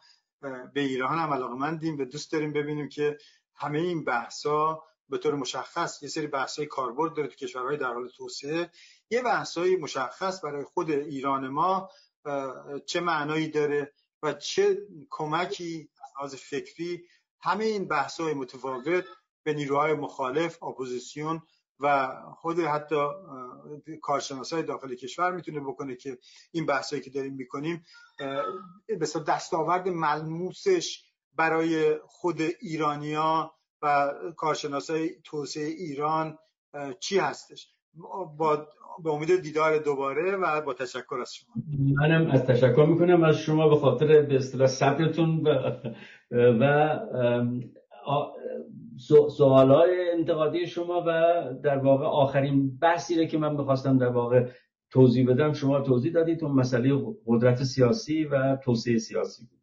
به ایران هم علاقمندیم و دوست داریم ببینیم که همه این بحثا به طور مشخص یه سری بحثای کاربرد داره تو کشورهای در حال توسعه. یه بحثای مشخص برای خود ایران ما چه معنایی داره و چه کمکی از فکری همه این بحثای متفاوت به نیروهای مخالف اپوزیسیون و خود حتی کارشناسای داخل کشور می‌تونه بکنه که این بحثایی که داریم می‌کنیم مثلا دستاورد ملموسش برای خود ایرانیا و کارشناسای توسعه ایران چی هستش؟ با به امید دیدار دوباره و با تشکر از شما. منم از تشکر می‌کنم از شما به خاطر به اصطلاح صبرتون و, و سوالای انتقادی شما و در واقع آخرین بحثی که من بخواستم در واقع توضیح بدم. شما توضیح دادید اون مسئله قدرت سیاسی و توسعه سیاسی بود.